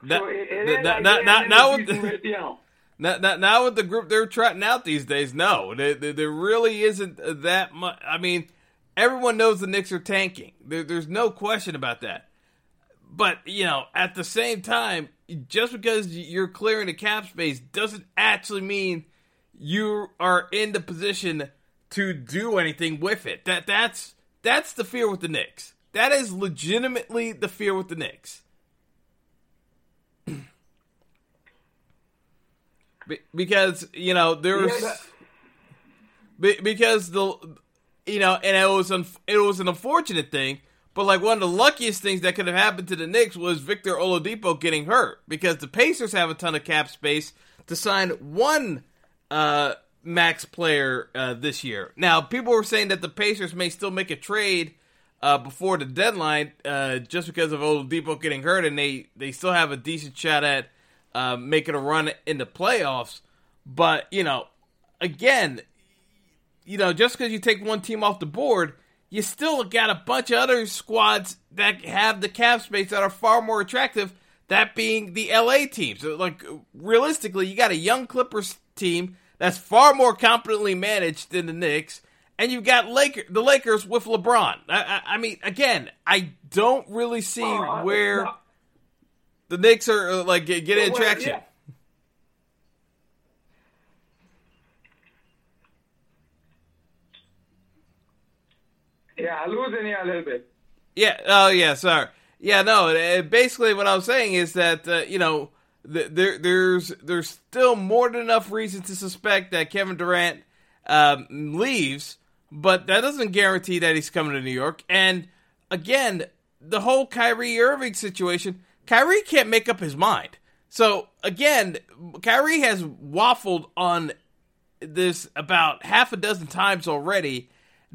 Speaker 2: That, so it, it that, like now, now, with the, you know. now, now, now with the group they're trotting out these days, no, there, there really isn't that much. I mean, Everyone knows the Knicks are tanking. There, there's no question about that. But, you know, at the same time, just because you're clearing the cap space doesn't actually mean you are in the position to do anything with it. That that's that's the fear with the Knicks. That is legitimately the fear with the Knicks. because, you know, there's yeah, because the you know, and it was un- it was an unfortunate thing. But like one of the luckiest things that could have happened to the Knicks was Victor Oladipo getting hurt because the Pacers have a ton of cap space to sign one uh, max player uh, this year. Now, people were saying that the Pacers may still make a trade uh, before the deadline uh, just because of Oladipo getting hurt, and they they still have a decent shot at uh, making a run in the playoffs. But you know, again, you know, just because you take one team off the board, you still got a bunch of other squads that have the cap space that are far more attractive. That being the LA teams. So like realistically, you got a young Clippers team that's far more competently managed than the Knicks, and you've got Laker, the Lakers with LeBron. I, I, I mean, again, I don't really see oh, where the Knicks are uh, like getting traction. Yeah.
Speaker 3: Losing you a little bit.
Speaker 2: Yeah. Oh, yeah. Sorry. Yeah. No. Basically, what I'm saying is that uh, you know there there's there's still more than enough reason to suspect that Kevin Durant um, leaves, but that doesn't guarantee that he's coming to New York. And again, the whole Kyrie Irving situation, Kyrie can't make up his mind. So again, Kyrie has waffled on this about half a dozen times already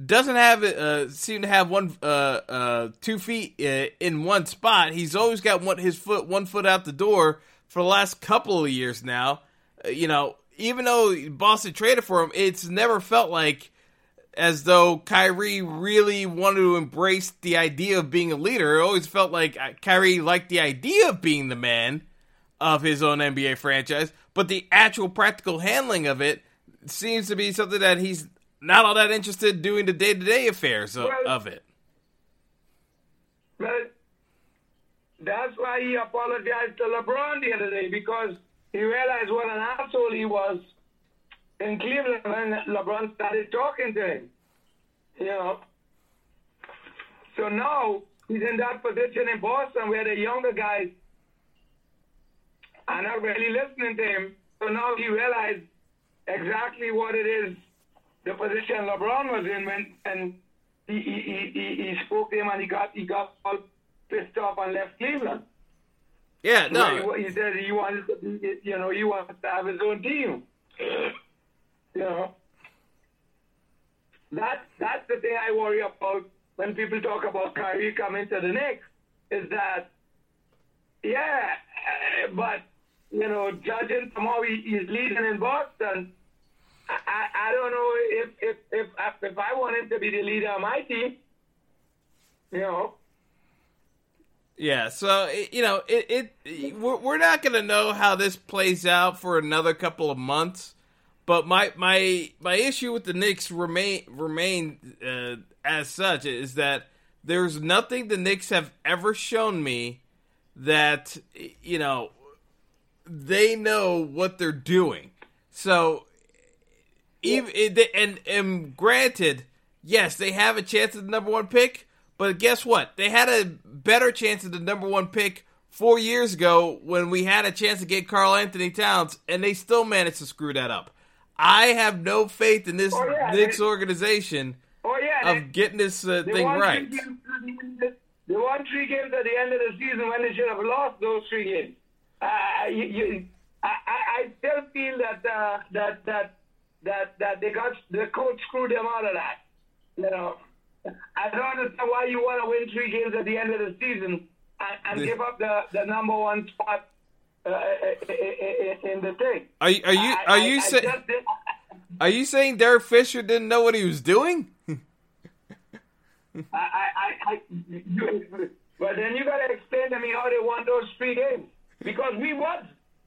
Speaker 2: doesn't have it uh, seem to have one uh, uh, two feet uh, in one spot. He's always got one his foot one foot out the door for the last couple of years now. Uh, you know, even though Boston traded for him, it's never felt like as though Kyrie really wanted to embrace the idea of being a leader. It always felt like uh, Kyrie liked the idea of being the man of his own NBA franchise, but the actual practical handling of it seems to be something that he's not all that interested doing the day to day affairs of, well, of it.
Speaker 3: Well, that's why he apologized to LeBron the other day because he realized what an asshole he was in Cleveland when LeBron started talking to him. You know. So now he's in that position in Boston where the younger guys are not really listening to him. So now he realized exactly what it is the position LeBron was in when and he, he, he, he spoke to him and he got he got all pissed off and left Cleveland.
Speaker 2: Yeah, no.
Speaker 3: He, he said he wanted to, be, you know, he wanted to have his own team. You know, that that's the thing I worry about when people talk about Kyrie coming to the Knicks is that, yeah, but you know, judging from how he, he's leading in Boston, I, I don't know if if if if I want him to be the leader of my team, you know.
Speaker 2: Yeah, so you know, it, it we're not going to know how this plays out for another couple of months. But my my my issue with the Knicks remain remain uh, as such is that there's nothing the Knicks have ever shown me that you know they know what they're doing. So even and and granted, yes, they have a chance at the number one pick but guess what? They had a better chance at the number one pick four years ago when we had a chance to get Karl-Anthony Towns, and they still managed to screw that up. I have no faith in this
Speaker 3: oh, yeah,
Speaker 2: Knicks
Speaker 3: they,
Speaker 2: organization
Speaker 3: oh, yeah,
Speaker 2: of
Speaker 3: they,
Speaker 2: getting this uh, thing right.
Speaker 3: They won three games at the end of the season when they should have lost those three games. Uh, you, you, I, I still feel that uh, that that that that they got the coach screwed them out of that. You know. I don't understand why you want to win three games at the end of the season and, and give up the, the number one spot uh, in the thing.
Speaker 2: Are you are you are you saying are you saying Derek Fisher didn't know what he was doing?
Speaker 3: I, I, I, you, but then you gotta explain to me how they won those three games because we was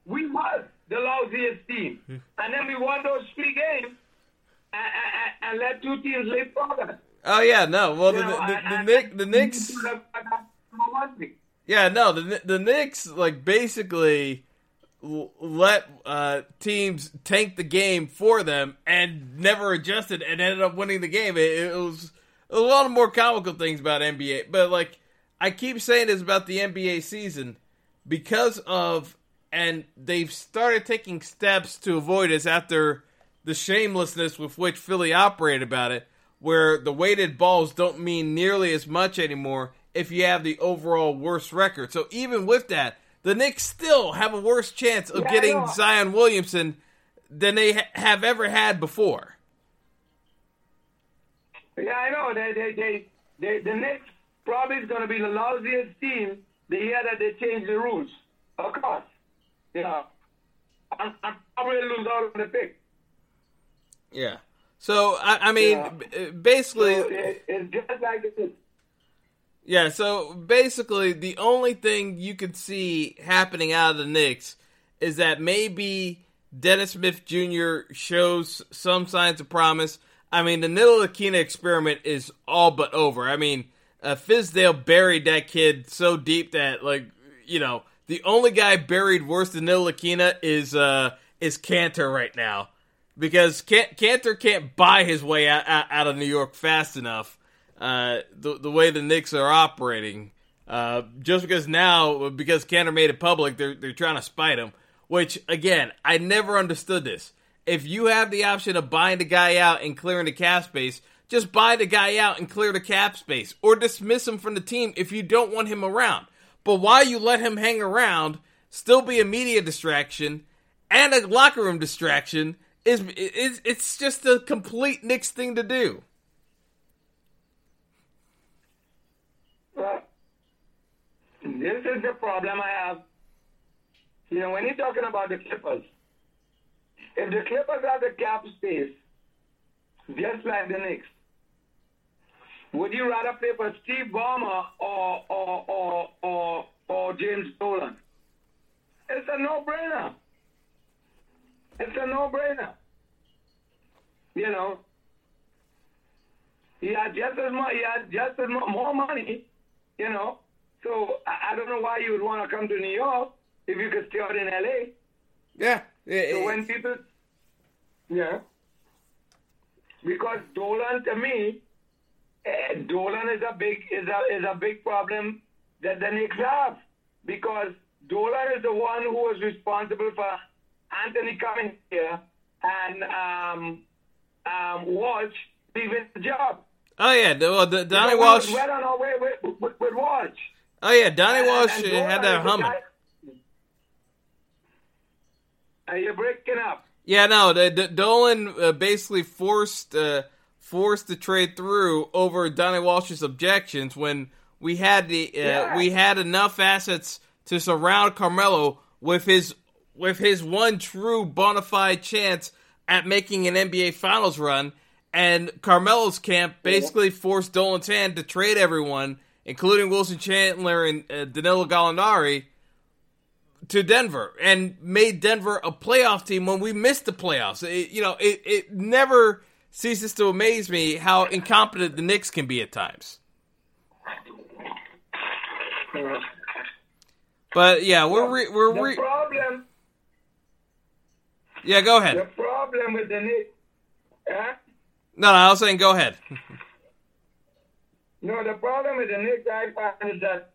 Speaker 3: we was the lousiest team, and then we won those three games and, and, and let two teams live further.
Speaker 2: Oh yeah, no. Well, the, the, the, the, Nick, the Knicks. Yeah, no. The the Knicks like basically let uh, teams tank the game for them and never adjusted and ended up winning the game. It, it, was a lot of more comical things about NBA, but like I keep saying is about the NBA season because of and they've started taking steps to avoid this after the shamelessness with which Philly operated about it where the weighted balls don't mean nearly as much anymore if you have the overall worst record. So even with that, the Knicks still have a worse chance of yeah, getting Zion Williamson than they ha- have ever had before.
Speaker 3: Yeah, I know. They, they, they, they, the Knicks probably is going to be the lousiest team the year that they change the rules. Of course. Yeah. I'm, I'm probably lose out on the pick.
Speaker 2: Yeah. So I, I mean, yeah. basically,
Speaker 3: so it, it's just like this.
Speaker 2: Yeah, so basically, the only thing you could see happening out of the Knicks is that maybe Dennis Smith Jr. shows some signs of promise. I mean, the Ntilikina experiment is all but over. I mean, uh, Fizdale buried that kid so deep that, like, you know, the only guy buried worse than Ntilikina is uh, is Kanter right now because Kanter can't buy his way out, out of New York fast enough. Uh, the the way the Knicks are operating, uh, just because now because Kanter made it public, they're they're trying to spite him. Which again, I never understood this. If you have the option of buying the guy out and clearing the cap space, just buy the guy out and clear the cap space, or dismiss him from the team if you don't want him around. But why you let him hang around, still be a media distraction and a locker room distraction is it's it's just a complete Knicks thing to do.
Speaker 3: Well, this is the problem I have. You know, when you're talking about the Clippers, if the Clippers have the cap space, just like the Knicks, would you rather play for Steve Ballmer or or or James Dolan? It's a no-brainer. It's a no-brainer. You know, he had just as much, he had just as much, more money. You know, so I, I don't know why you would want to come to New York if you could stay out in LA.
Speaker 2: Yeah.
Speaker 3: so when people, yeah, because Dolan to me, uh, Dolan is a big is a is a big problem that the Knicks have because Dolan is the one who was responsible for Anthony coming here and um, um, Walsh leaving the job.
Speaker 2: Oh yeah, the, well, the, Donnie
Speaker 3: You know,
Speaker 2: Walsh.
Speaker 3: We went on our way with, with, with Walsh.
Speaker 2: Oh yeah, Donnie
Speaker 3: And-
Speaker 2: Walsh
Speaker 3: and
Speaker 2: uh, had that humming.
Speaker 3: Are you breaking up?
Speaker 2: Yeah, no, the, the, Dolan uh, basically forced uh, forced the trade through over Donnie Walsh's objections when we had the uh,
Speaker 3: Yeah.
Speaker 2: we had enough assets to surround Carmelo with his with his one true bona fide chance at making an NBA Finals run, and Carmelo's camp basically forced Dolan's hand to trade everyone, including Wilson Chandler and uh, Danilo Gallinari, to Denver and made Denver a playoff team when we missed the playoffs. It, you know, it, it never ceases to amaze me how incompetent the Knicks can be at times. But yeah, we're re- we're
Speaker 3: The
Speaker 2: re-
Speaker 3: problem,
Speaker 2: yeah. Go ahead.
Speaker 3: the problem with the Knicks, huh?
Speaker 2: No, no, I was saying go ahead.
Speaker 3: No, the problem with the Knicks I find is that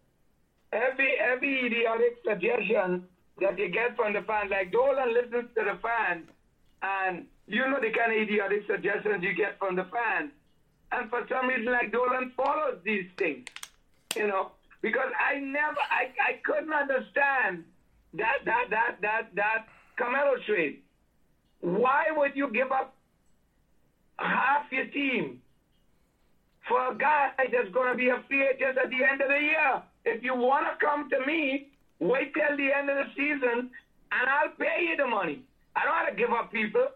Speaker 3: every every idiotic suggestion that you get from the fans, like Dolan listens to the fans, and you know the kind of idiotic suggestions you get from the fans, and for some reason, like Dolan follows these things, you know, because I never, I, I couldn't understand that that that that that Carmelo trade. Why would you give up half your team? for a guy that's going to be a free agent at the end of the year. If you want to come to me, wait till the end of the season, and I'll pay you the money. I don't want to give up people.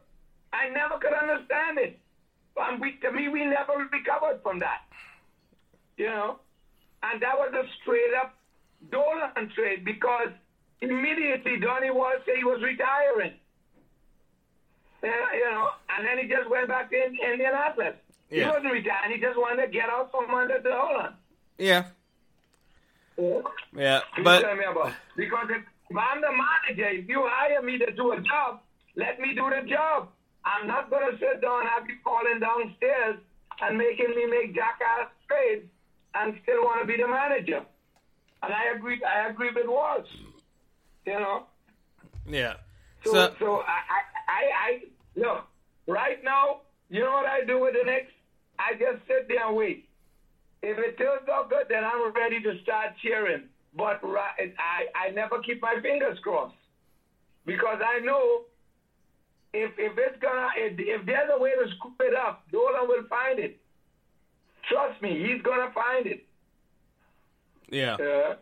Speaker 3: I never could understand it. And we, to me, we never recovered from that. You know? And that was a straight up Dolan trade because immediately Donnie Wall said he was retiring. Yeah, you know, and then he just went back to in- Indianapolis. He wasn't retiring. He just wanted to get out from under the Dolan.
Speaker 2: Yeah, yeah, but
Speaker 3: tell me about because if, if I'm the manager, if you hire me to do a job, let me do the job. I'm not gonna sit down, and have you falling downstairs and making me make jackass trades and still want to be the manager. And I agree. I agree with Walsh. You know.
Speaker 2: yeah.
Speaker 3: So,
Speaker 2: So
Speaker 3: so I, I, I, I, look, right now, you know what I do with the Knicks? I just sit there and wait. If it turns out good, then I'm ready to start cheering. But ri- I, I never keep my fingers crossed because I know if if it's gonna if, if there's a way to scoop it up, Dolan will find it. Trust me, he's gonna find it.
Speaker 2: yeah.
Speaker 3: Uh,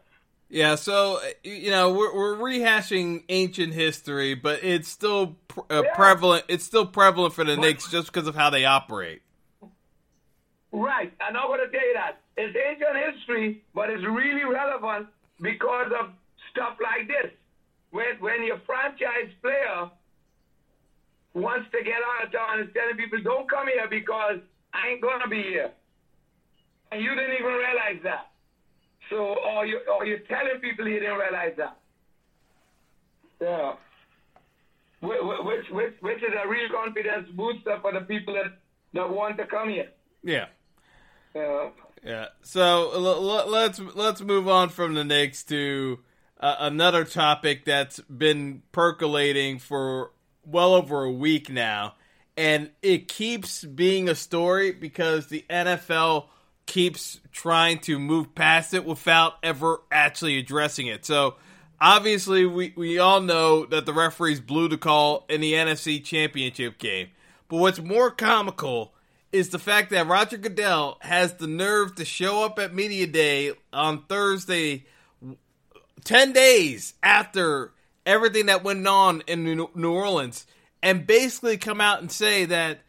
Speaker 2: Yeah, so you know we're we're rehashing ancient history, but it's still pr- uh,
Speaker 3: Yeah.
Speaker 2: prevalent. It's still prevalent for the Knicks just because of how they operate.
Speaker 3: Right, and I'm going to tell you that. It's ancient history, but it's really relevant because of stuff like this. When, when your franchise player wants to get out of town and is telling people, don't come here because I ain't going to be here. And you didn't even realize that. So, or, you, or you're telling people you didn't realize that. Yeah. Wh- wh- Which, which, which is a real confidence booster for the people that, that want to come here.
Speaker 2: Yeah,
Speaker 3: Yeah.
Speaker 2: yeah. So l- l- let's let's move on from the Knicks to uh, another topic that's been percolating for well over a week now, and it keeps being a story because the NFL keeps trying to move past it without ever actually addressing it. So obviously we, we all know that the referees blew the call in the NFC championship game. But what's more comical is the fact that Roger Goodell has the nerve to show up at Media Day on Thursday 10 days after everything that went on in New New Orleans and basically come out and say that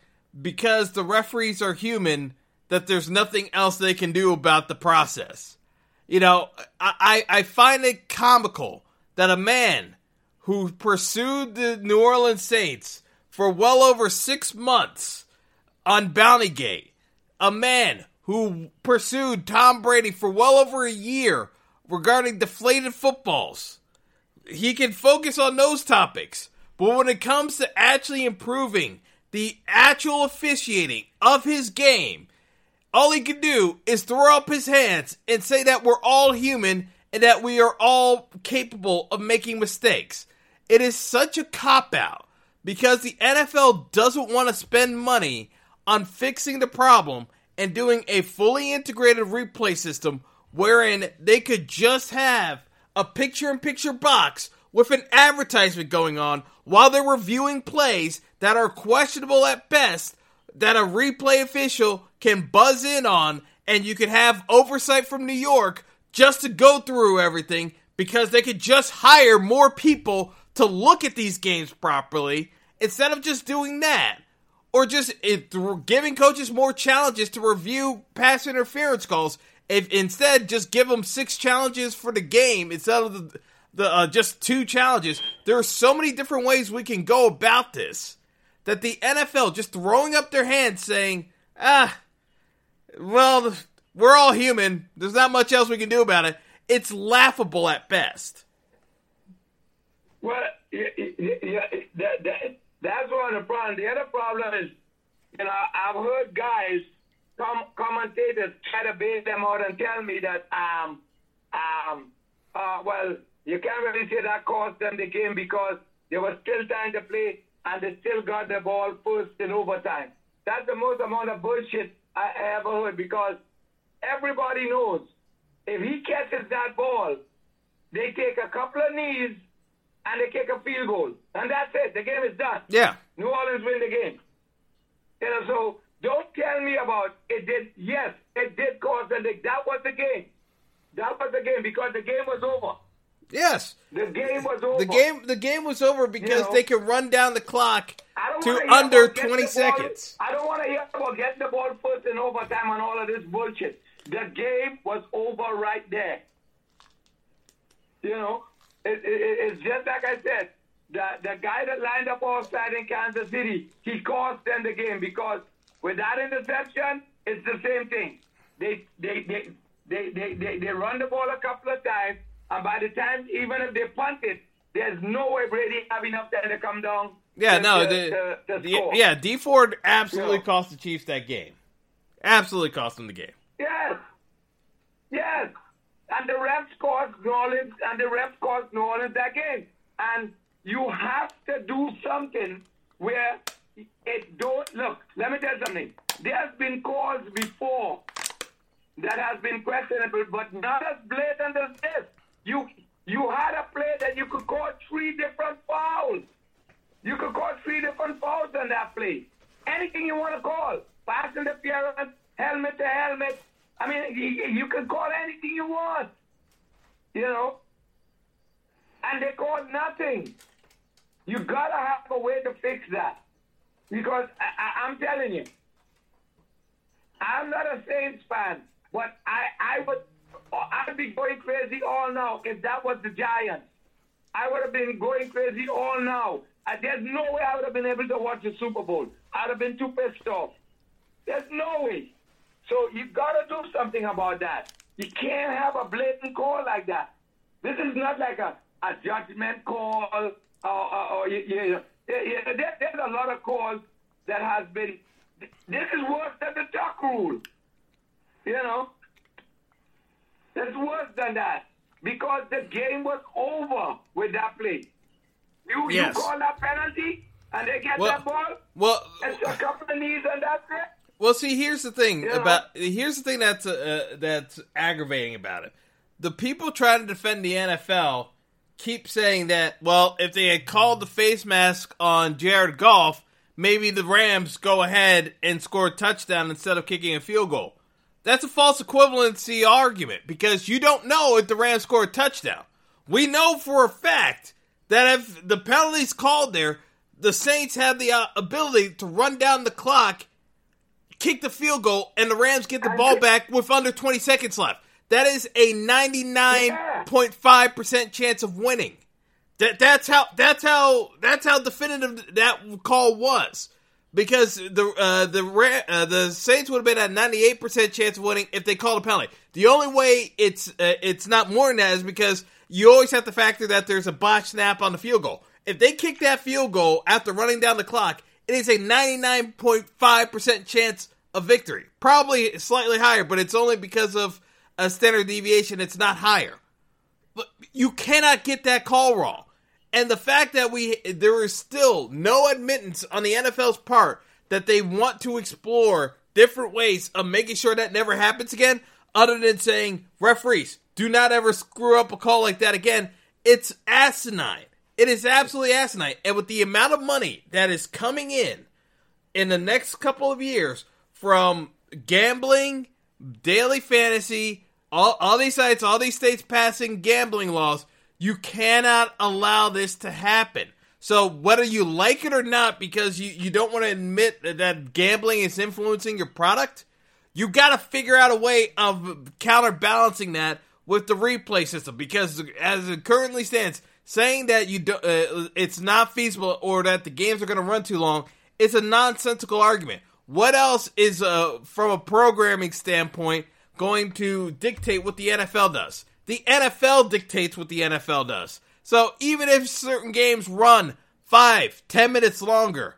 Speaker 2: because the referees are human, that there's nothing else they can do about the process. You know, I, I find it comical that a man who pursued the New Orleans Saints for well over six months on Bountygate, a man who pursued Tom Brady for well over a year regarding deflated footballs. He can focus on those topics, but when it comes to actually improving the actual officiating of his game, all he can do is throw up his hands and say that we're all human and that we are all capable of making mistakes. It is such a cop out because the NFL doesn't want to spend money on fixing the problem and doing a fully integrated replay system wherein they could just have a picture in picture box with an advertisement going on while they're reviewing plays that are questionable at best that a replay official can buzz in on and you could have oversight from New York just to go through everything because they could just hire more people to look at these games properly instead of just doing that. Or just it, giving coaches more challenges to review pass interference calls. If instead just give them six challenges for the game instead of the, the uh, just two challenges. There are so many different ways we can go about this that the NFL just throwing up their hands saying ah well we're all human. There's not much else we can do about it. It's laughable at best.
Speaker 3: Well yeah, yeah, that, that, that's one of the problems the other problem is you know I've heard guys com- commentators try to bail them out and tell me that um um uh well you can't really say that cost them the game because they were still trying to play and they still got the ball first in overtime. That's the most amount of bullshit I ever heard because everybody knows if he catches that ball, they take a couple of knees and they kick a field goal. And that's it. The game is done.
Speaker 2: Yeah.
Speaker 3: New Orleans win the game. You know, so don't tell me about it did yes, it did cause the. That was the game. That was the game because the game was over.
Speaker 2: Yes.
Speaker 3: The game was over.
Speaker 2: The game the game was over because
Speaker 3: You know,
Speaker 2: they could run down the clock to under 20 seconds.
Speaker 3: I don't want to hear about getting the ball first in overtime and all of this bullshit. The game was over right there. You know, it, it, it- it's just like I said. The the guy that lined up offside in Kansas City, he cost them the game because with that interception, it's the same thing. They they they they they, they, they run the ball a couple of times, and by the time even if they punt it, there's no way Brady have enough time to come down.
Speaker 2: Yeah,
Speaker 3: to-
Speaker 2: no,
Speaker 3: to-
Speaker 2: the,
Speaker 3: to-
Speaker 2: the-
Speaker 3: score.
Speaker 2: yeah, Dee Ford absolutely
Speaker 3: Yeah.
Speaker 2: cost the Chiefs that game. Absolutely cost them the game.
Speaker 3: Yes. Yes. And the refs cost New Orleans and the refs cost New Orleans that game. And you have to do something where it don't look, let me tell you something. There's been calls before that has been questionable, but not as blatant as this. You you had a play that you could call three different fouls. You could call three different fouls on that play. Anything you want to call. Pass interference, helmet to helmet. I mean, you, can call anything you want. You know? And they called nothing. You gotta have a way to fix that. Because I, I, I'm telling you, I'm not a Saints fan, but I, I would I'd be going crazy all now if that was the Giants. I would have been going crazy all now. Uh, there's no way I would have been able to watch the Super Bowl. I'd have been too pissed off. There's no way. So you gotta do something about that. You can't have a blatant call like that. This is not like a, a judgment call or, or, or you, you, you, you- there, there's a lot of calls that has been. This is worse than the tuck rule. You know, it's worse than that because the game was over with that play. You
Speaker 2: Yes.
Speaker 3: you call that penalty and they get
Speaker 2: Well-
Speaker 3: that ball.
Speaker 2: Well,
Speaker 3: It's a couple of knees and that's it.
Speaker 2: Well, see, here's the thing
Speaker 3: Yeah.
Speaker 2: about here's the thing that's uh, that's aggravating about it. The people trying to defend the NFL keep saying that well, if they had called the face mask on Jared Goff, maybe the Rams go ahead and score a touchdown instead of kicking a field goal. That's a false equivalency argument because you don't know if the Rams score a touchdown. We know for a fact that if the penalties called there, the Saints have the uh, ability to run down the clock kick the field goal and the Rams get the ball back with under 20 seconds left. That is a 99.5% chance of winning. That that's how that's how that's how definitive that call was. Because the uh, the Ra- uh, the Saints would have been at 98% chance of winning if they called a penalty. The only way it's uh, it's not more than that is because you always have to factor that there's a botch snap on the field goal. If they kick that field goal after running down the clock, it is a 99.5% chance of victory. Probably slightly higher, but it's only because of a standard deviation, it's not higher. But you cannot get that call wrong. And the fact that we there is still no admittance on the NFL's part that they want to explore different ways of making sure that never happens again, other than saying, referees, do not ever screw up a call like that again. It's asinine. It is absolutely asinine. And with the amount of money that is coming in in the next couple of years from gambling, daily fantasy, all, all these sites, all these states passing gambling laws, you cannot allow this to happen. So whether you like it or not, because you, you don't want to admit that gambling is influencing your product, you got to figure out a way of counterbalancing that with the replay system. Because as it currently stands, saying that you do, uh, it's not feasible or that the games are going to run too long is a nonsensical argument. What else is, uh, from a programming standpoint, going to dictate what the NFL does? The NFL dictates what the NFL does. So even if certain games run five, ten minutes longer,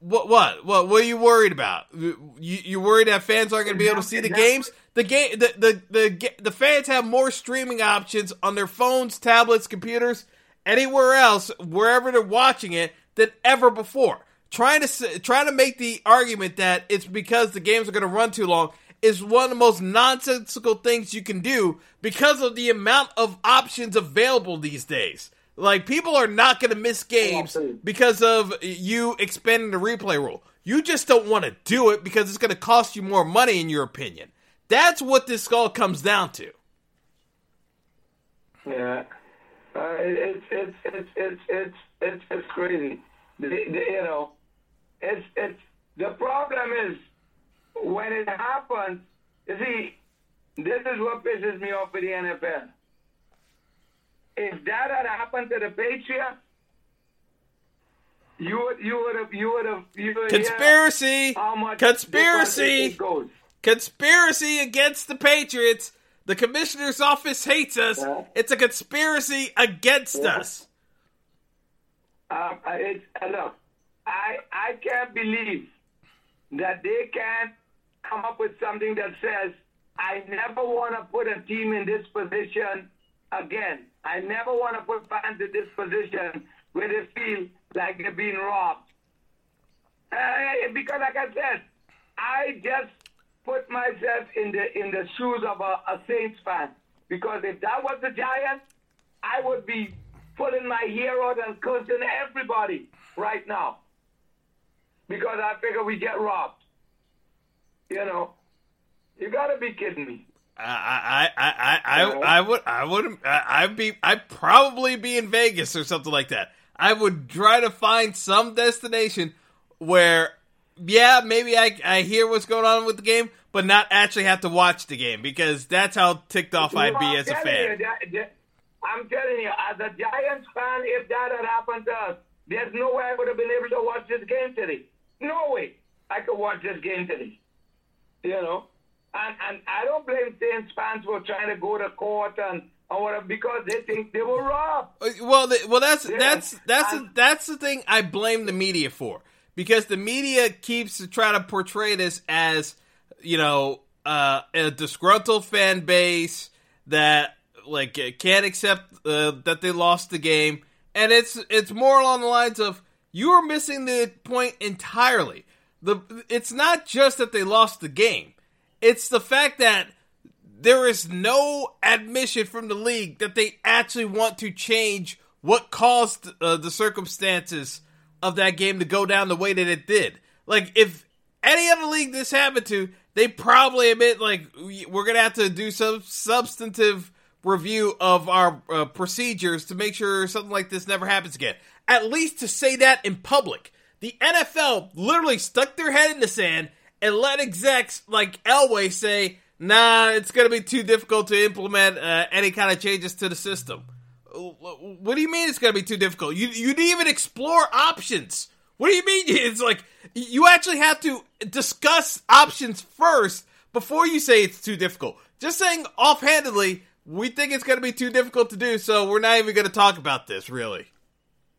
Speaker 2: what what what what are you worried about? You you worried that fans aren't going to be able to see the games? The game the, the the the fans have more streaming options on their phones, tablets, computers, anywhere else, wherever they're watching it than ever before. Trying to trying to make the argument that it's because the games are going to run too long is one of the most nonsensical things you can do because of the amount of options available these days. Like people are not going to miss games because of you expanding the replay rule. You just don't want to do it because it's going to cost you more money, in your opinion. That's what this all comes down to.
Speaker 3: Yeah, uh, it's, it's it's it's it's it's it's crazy. The, the, you know, it's it's the problem is when it happens, you see, this is what pisses me off with the NFL. If that had happened to the Patriots, you would you would have you would have you would
Speaker 2: conspiracy conspiracy conspiracy against the Patriots. The commissioner's office hates us. Yeah. It's a conspiracy against yeah. us.
Speaker 3: Um, it's, look, I I can't believe that they can't come up with something that says, I never want to put a team in this position again. I never want to put fans in this position where they feel like they're being robbed. Uh, because, like I said, I just put myself in the in the shoes of a, a Saints fan. Because if that was the Giants, I would be pulling my hair out and cursing everybody right now. Because I figure we get robbed. You know, you gotta be kidding me.
Speaker 2: I I I I I, would I wouldn't I'd be I'd probably be in Vegas or something like that. I would try to find some destination where yeah, maybe I I hear what's going on with the game, but not actually have to watch the game because that's how ticked off I'd be as a fan.
Speaker 3: That, that, I'm telling you, as a Giants fan, if that had happened to us, there's no way I would have been able to watch this game today. No way I could watch this game today you know. And and I don't blame Saints fans for trying to go to court and or whatever because they think they were robbed. Uh,
Speaker 2: well, the, well, that's yeah. that's that's and, that's the thing I blame the media for because the media keeps trying to portray this as you know uh, a disgruntled fan base that like can't accept uh, that they lost the game, and it's it's more along the lines of you are missing the point entirely the it's not just that they lost the game. It's the fact that there is no admission from the league that they actually want to change what caused uh, the circumstances of that game to go down the way that it did. Like if any other league this happened to, they probably admit like we're gonna have to do some substantive review of our uh, procedures to make sure something like this never happens again. At least to say that in public. The NFL literally stuck their head in the sand and let execs like Elway say, nah, it's going to be too difficult to implement uh, any kind of changes to the system. What do you mean it's going to be too difficult? You, you didn't even explore options. What do you mean? It's like you actually have to discuss options first before you say it's too difficult. Just saying offhandedly, we think it's going to be too difficult to do, so we're not even going to talk about this, really.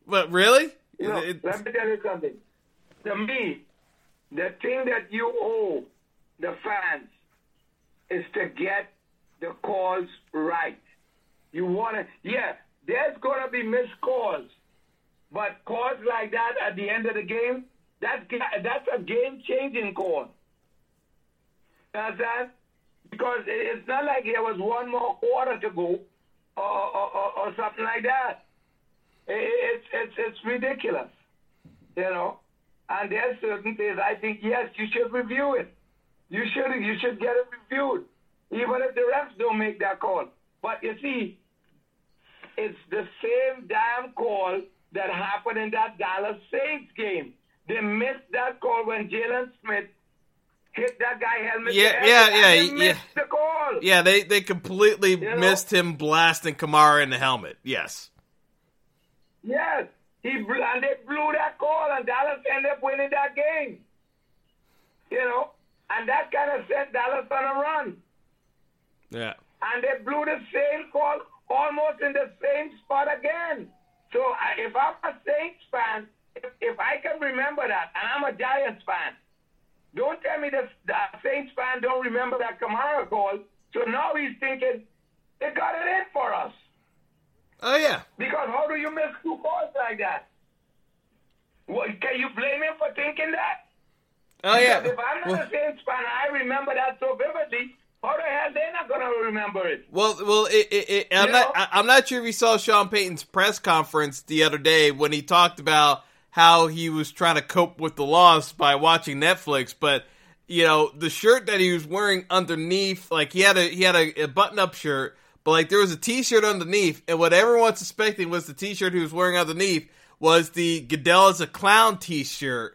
Speaker 2: But really?
Speaker 3: You know, it, let me tell you something. To me, the thing that you owe the fans is to get the calls right. You want to, yeah, there's going to be missed calls, but calls like that at the end of the game, that's that's a game changing call. understand? Because it's not like there was one more quarter to go or, or, or, something like that. It's, it's, it's ridiculous, you know. And there's certain things I think, yes, you should review it. You should, you should get it reviewed, even if the refs don't make that call. But you see, it's the same damn call that happened in that Dallas Saints game. They missed that call when Jaylon Smith hit that guy helmet.
Speaker 2: Yeah, yeah, yeah, yeah.
Speaker 3: Missed the call.
Speaker 2: Yeah, they they completely
Speaker 3: know?
Speaker 2: missed him blasting Kamara in the helmet. Yes.
Speaker 3: Yes, he blew, and they blew that call, and Dallas ended up winning that game. You know, and that kind of set Dallas on a run.
Speaker 2: Yeah.
Speaker 3: and they blew the same call almost in the same spot again. So if I'm a Saints fan, if, if I can remember that, and I'm a Giants fan, don't tell me that the Saints fan don't remember that Kamara call. So now he's thinking they got it in for us.
Speaker 2: Oh yeah.
Speaker 3: Because how do you miss two calls like that? What, can you blame him for thinking that?
Speaker 2: Oh yeah.
Speaker 3: Because if I'm not
Speaker 2: Well-
Speaker 3: a Saints fan, I remember that so vividly. How the hell they're not gonna remember it?
Speaker 2: Well, well, it, it, it, I'm
Speaker 3: You
Speaker 2: not.
Speaker 3: know?
Speaker 2: I'm not sure if you saw Sean Payton's press conference the other day when he talked about how he was trying to cope with the loss by watching Netflix. But you know, the shirt that he was wearing underneath, like he had a he had a, a button up shirt, but like there was a T-shirt underneath, and what everyone suspecting was the T-shirt he was wearing underneath was the Goodell is a clown T-shirt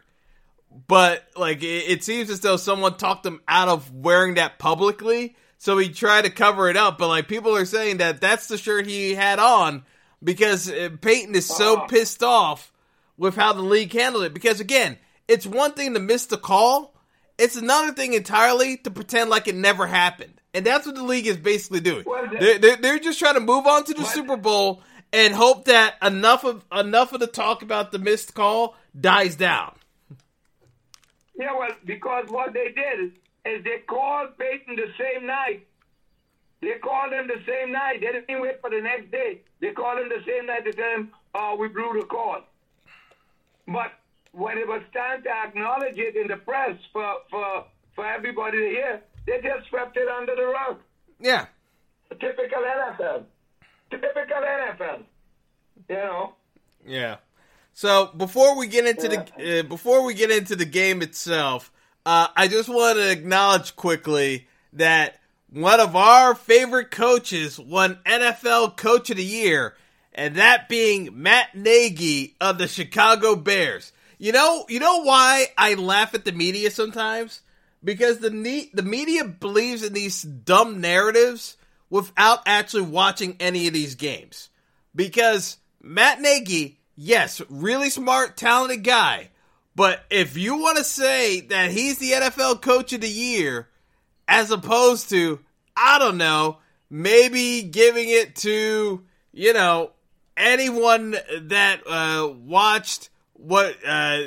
Speaker 2: but like it, it seems as though someone talked him out of wearing that publicly so he tried to cover it up but like people are saying that that's the shirt he had on because uh, Payton is so
Speaker 3: Oh.
Speaker 2: pissed off with how the league handled it because again it's one thing to miss the call it's another thing entirely to pretend like it never happened and that's what the league is basically doing they're, they're, they're just trying to move on to the
Speaker 3: What?
Speaker 2: super bowl and hope that enough of enough of the talk about the missed call dies down
Speaker 3: Yeah, well, because what they did is they called Payton the same night. They called him the same night. They didn't wait for the next day. They called him the same night to tell him, oh, we blew the call. But when it was time to acknowledge it in the press for, for, for everybody to hear, they just swept it under the rug.
Speaker 2: yeah
Speaker 3: Typical NFL. Typical NFL. You know?
Speaker 2: Yeah. So before we get into the uh, before we get into the game itself, uh, I just want to acknowledge quickly that one of our favorite coaches won NFL Coach of the Year, and that being Matt Nagy of the Chicago Bears. You know, you know why I laugh at the media sometimes? Because the ne- the media believes in these dumb narratives without actually watching any of these games. Because Matt Nagy, yes, really smart, talented guy, but if you want to say that he's the NFL Coach of the Year, as opposed to, I don't know, maybe giving it to, you know, anyone that uh, watched what uh,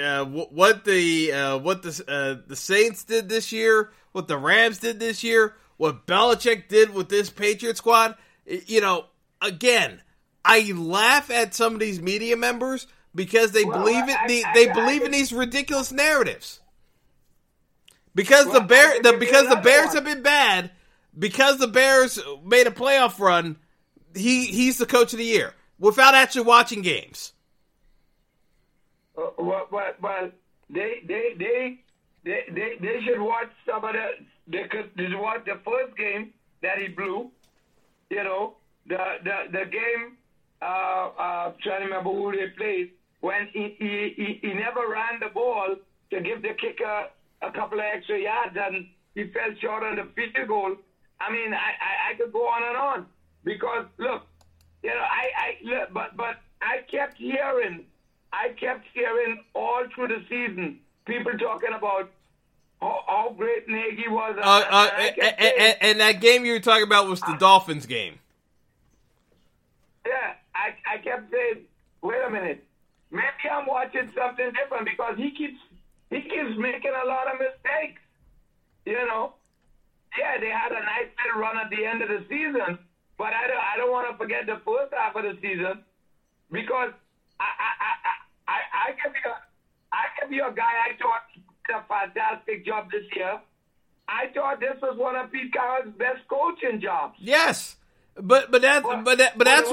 Speaker 2: uh, what the uh, what the uh, the Saints did this year, what the Rams did this year, what Belichick did with this Patriot squad, you know, again, I laugh at some of these media members because they
Speaker 3: Well,
Speaker 2: believe it.
Speaker 3: I-
Speaker 2: the,
Speaker 3: I-
Speaker 2: they
Speaker 3: I-
Speaker 2: believe in
Speaker 3: I-
Speaker 2: these ridiculous narratives. Because the
Speaker 3: Well, I
Speaker 2: bear, the because the Bears
Speaker 3: one.
Speaker 2: have been bad, because the Bears made a playoff run, he he's the coach of the year without actually watching games.
Speaker 3: Uh, well, well, well, they, they, they, they, they, they should watch some of the. They could they watch the first game that he blew. You know, the the the game. Uh, uh, trying to remember who they played when he he, he he never ran the ball to give the kicker a couple of extra yards and he fell short on the field goal. I mean, I, I, I could go on and on because look, you know, I, I look, but but I kept hearing, I kept hearing all through the season people talking about how, how great Nagy was.
Speaker 2: Uh, uh,
Speaker 3: And
Speaker 2: and, and, and that game you were talking about was the Dolphins game.
Speaker 3: Yeah, I, I kept saying, wait a minute, maybe I'm watching something different because he keeps he keeps making a lot of mistakes. You know, yeah, they had a nice little run at the end of the season, but I don't I don't want to forget the first half of the season because I I I I, I, can be a I can be a guy I thought did a fantastic job this year. I thought this was one of Pete Carroll's best coaching jobs.
Speaker 2: Yes, but but that
Speaker 3: But-
Speaker 2: but that, but that's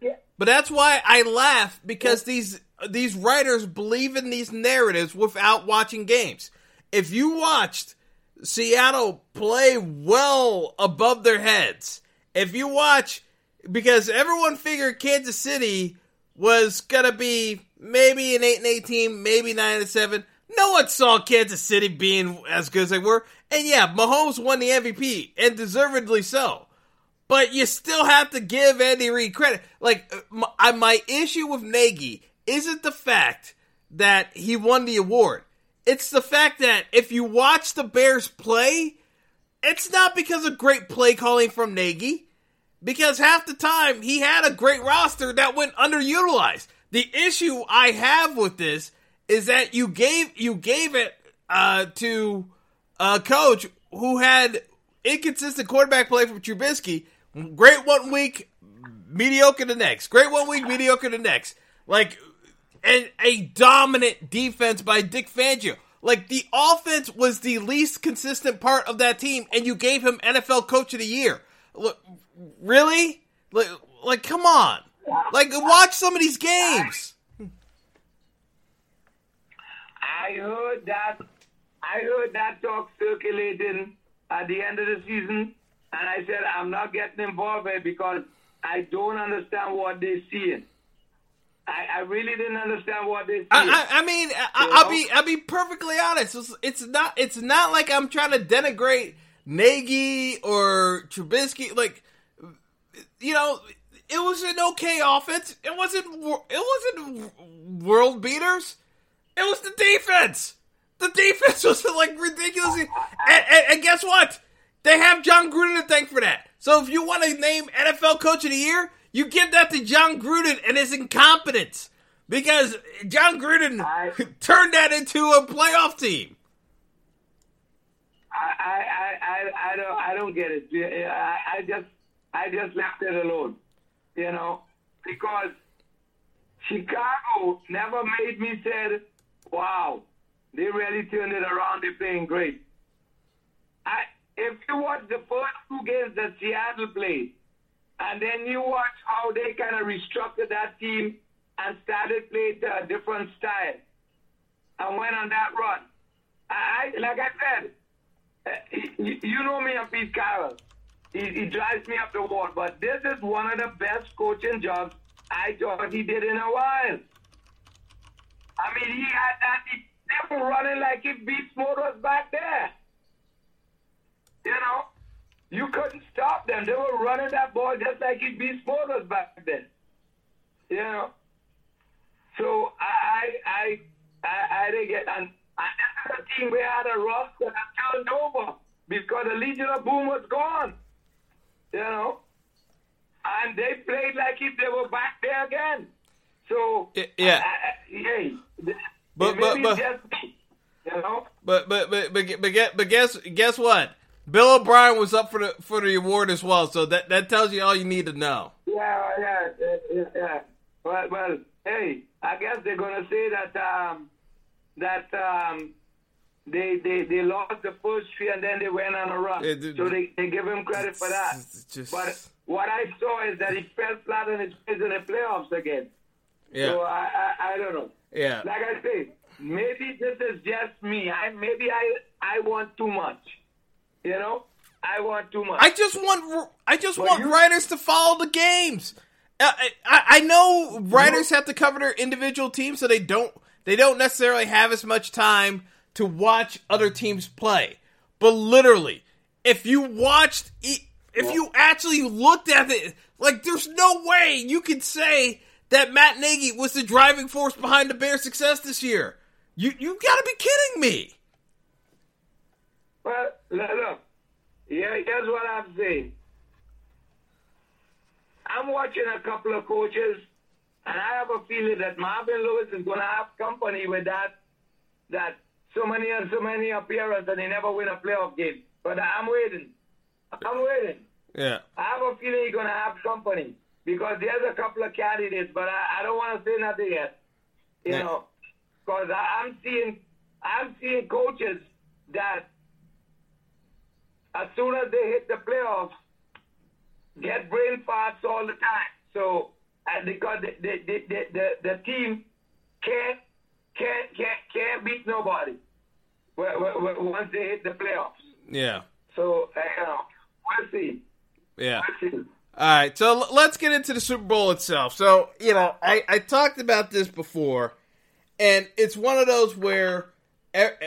Speaker 3: yeah.
Speaker 2: but that's why I laugh because these these writers believe in these narratives without watching games. If you watched Seattle play well above their heads, if you watch because everyone figured Kansas City was gonna be maybe an eight and eight team, maybe nine and seven. No one saw Kansas City being as good as they were. And yeah, Mahomes won the MVP, and deservedly so. But you still have to give Andy Reid credit. Like uh, my, my issue with Nagy isn't the fact that he won the award. It's the fact that if you watch the Bears play, it's not because of great play calling from Nagy. Because half the time he had a great roster that went underutilized. The issue I have with this is that you gave you gave it uh, to a coach who had inconsistent quarterback play from Trubisky. Great one week, mediocre the next. Great one week, mediocre the next. Like, and a dominant defense by Vic Fangio. Like the offense was the least consistent part of that team, and you gave him NFL Coach of the Year. Look, really? Like, like, come on! Like, watch some of these games.
Speaker 3: I heard that. I heard that talk circulating at the end of the season, and I said I'm not getting involved in because I don't understand what they're seeing. I, I really didn't understand what they're seeing.
Speaker 2: I, I, I mean, I, I'll be I'll be perfectly honest. It's, it's not it's not like I'm trying to denigrate Nagy or Trubisky. Like, you know, it was an okay offense. It wasn't it wasn't world beaters. It was the defense. The defense was like ridiculously. And, and, and guess what? They have Jon Gruden to thank for that. So if you want to name NFL Coach of the Year, you give that to Jon Gruden and his incompetence because Jon Gruden
Speaker 3: I-
Speaker 2: turned that into a playoff team.
Speaker 3: I, I, I, I, I don't I don't get it. I, I just I just left it alone. You know, because Chicago never made me say, "Wow, they really turned it around. They're playing great." I if you watch the first two games that Seattle played, and then you watch how they kind of restructured that team and started playing a different style and went on that run. I, like I said, eh, you, you know me and Pete Carroll. He, he drives me up the wall, but this is one of the best coaching jobs I thought he did in a while. I mean, he had that he, they were running like if Beast Mode was back there. You know, you couldn't stop them. They were running that ball just like if Beast Mode was back then. You know, so I I I I, didn't get and. And this is a team we had a roster that turned over because the Legion of Boom was gone. You know? And they played like if they were back there again. So,
Speaker 2: yeah.
Speaker 3: I, I, hey,
Speaker 2: But- but- but-
Speaker 3: just you know?
Speaker 2: But but but but, but, but guess guess what? Bill O'Brien was up for the for the award as well, so that that tells you all you need to know.
Speaker 3: Yeah, yeah, yeah, yeah. Well, well, hey, I guess they're gonna say that um, that um, they they they lost the first three and then they went on a run. So they, they give him credit for that.
Speaker 2: Just-
Speaker 3: But what I saw is that he fell flat on his face in the playoffs again. So
Speaker 2: Yeah,
Speaker 3: I, I I don't know.
Speaker 2: yeah.
Speaker 3: Like I say, maybe this is just me. I maybe I I want too much. You know, I want too much.
Speaker 2: I just want I just
Speaker 3: Well,
Speaker 2: want
Speaker 3: you-
Speaker 2: writers to follow the games. Uh, I, I I know writers have to cover their individual teams, so they don't they don't necessarily have as much time to watch other teams play. But literally, if you watched, if you actually looked at it, like there's no way you could say that Matt Nagy was the driving force behind the Bears' success this year. You you got to be kidding me.
Speaker 3: Well, look, yeah, Here, here's what I'm saying. I'm watching a couple of coaches, and I have a feeling that Marvin Lewis is going to have company with that, that so many and so many appearances, and he never win a playoff game. But I'm waiting. I'm waiting.
Speaker 2: Yeah.
Speaker 3: I have a feeling he's going to have company because there's a couple of candidates, but I, I don't want to say nothing yet. You
Speaker 2: Yeah.
Speaker 3: know, because I'm seeing, I'm seeing coaches that as soon as they hit the playoffs, get brain farts all the time. So, and because the the the, the, the, the team can't can't can't can't beat nobody once they hit the playoffs.
Speaker 2: Yeah.
Speaker 3: So, you know, we'll see.
Speaker 2: Yeah.
Speaker 3: We'll see.
Speaker 2: All right, so l- let's get into the Super Bowl itself. So, you know, I, I talked about this before, and it's one of those where,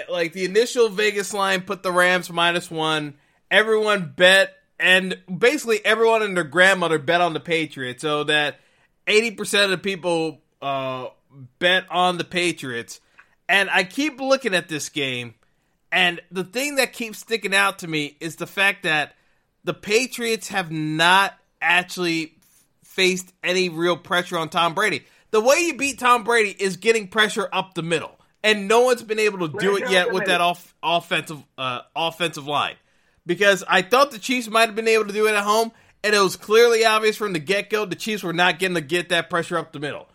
Speaker 2: like, the initial Vegas line put the Rams minus one. Everyone bet, and basically everyone and their grandmother bet on the Patriots, so that 80% of the people uh, bet on the Patriots. And I keep looking at this game, and the thing that keeps sticking out to me is the fact that the Patriots have not actually faced any real pressure on Tom Brady. The way you beat Tom Brady is getting pressure up the middle, and no one's been able to do it yet with that off, offensive uh, offensive line. Because I thought the Chiefs might have been able to do it at home, and it was clearly obvious from the get go the Chiefs were not getting to get that pressure up the middle.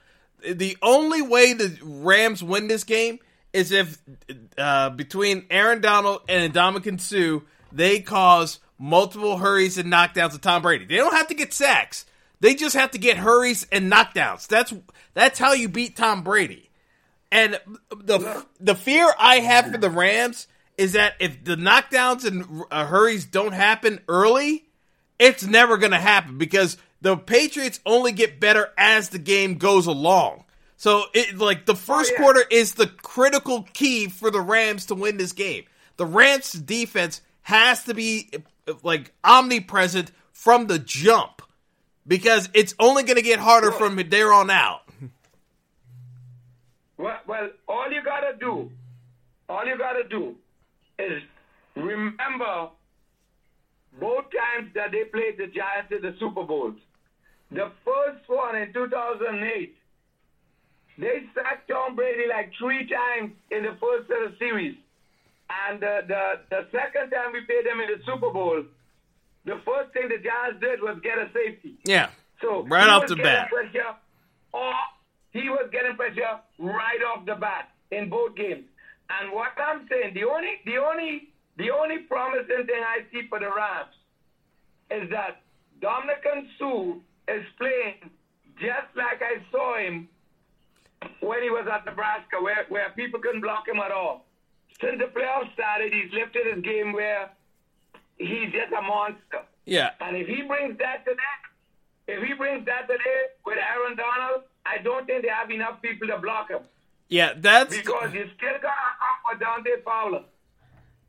Speaker 2: The only way the Rams win this game is if uh, between Aaron Donald and Ndamukong Suh, they cause multiple hurries and knockdowns of Tom Brady. They don't have to get sacks. They just have to get hurries and knockdowns. That's that's how you beat Tom Brady. And the the fear I have for the Rams is that if the knockdowns and uh, hurries don't happen early, it's never going to happen because the Patriots only get better as the game goes along. So it like the oh, first
Speaker 3: yeah.
Speaker 2: quarter is the critical key for the Rams to win this game. The Rams defense has to be like omnipresent from the jump because it's only going to get harder from there on out.
Speaker 3: Well, well, all you gotta do, all you gotta do, is remember both times that they played the Giants in the Super Bowls. The first one in 2008, they sacked Tom Brady like three times in the first set of series. And the, the, the second time we played them in the Super Bowl, the first thing the Giants did was get a safety.
Speaker 2: Yeah.
Speaker 3: So
Speaker 2: Right off
Speaker 3: was
Speaker 2: the
Speaker 3: getting
Speaker 2: bat.
Speaker 3: Pressure off, he was getting pressure right off the bat in both games. And what I'm saying, the only the only the only promising thing I see for the Rams is that Dominic Suh is playing just like I saw him when he was at Nebraska, where, where people couldn't block him at all. Since the playoffs started, he's lifted his game where he's just a monster.
Speaker 2: Yeah.
Speaker 3: And if he brings that today, if he brings that to today with Aaron Donald, I don't think they have enough people to block him
Speaker 2: Yeah, that's
Speaker 3: because you still got to for Dante Fowler.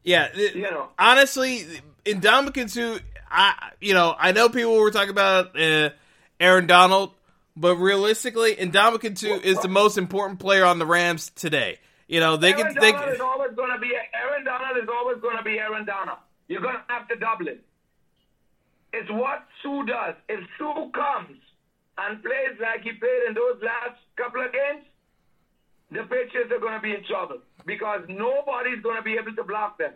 Speaker 2: Yeah, it-
Speaker 3: You know.
Speaker 2: honestly, in Dominican Suh, I you know I know people were talking about uh, Aaron Donald, but realistically, and Dominican Suh is the most important player on the Rams today. You know they
Speaker 3: Aaron
Speaker 2: can they
Speaker 3: Donald is always going to be Aaron Donald is always going to be Aaron Donald. You're going to have to double it. It's what Suh does. If Suh comes and plays like he played in those last couple of games, the Patriots are going to be in trouble because nobody's going to be able to block them.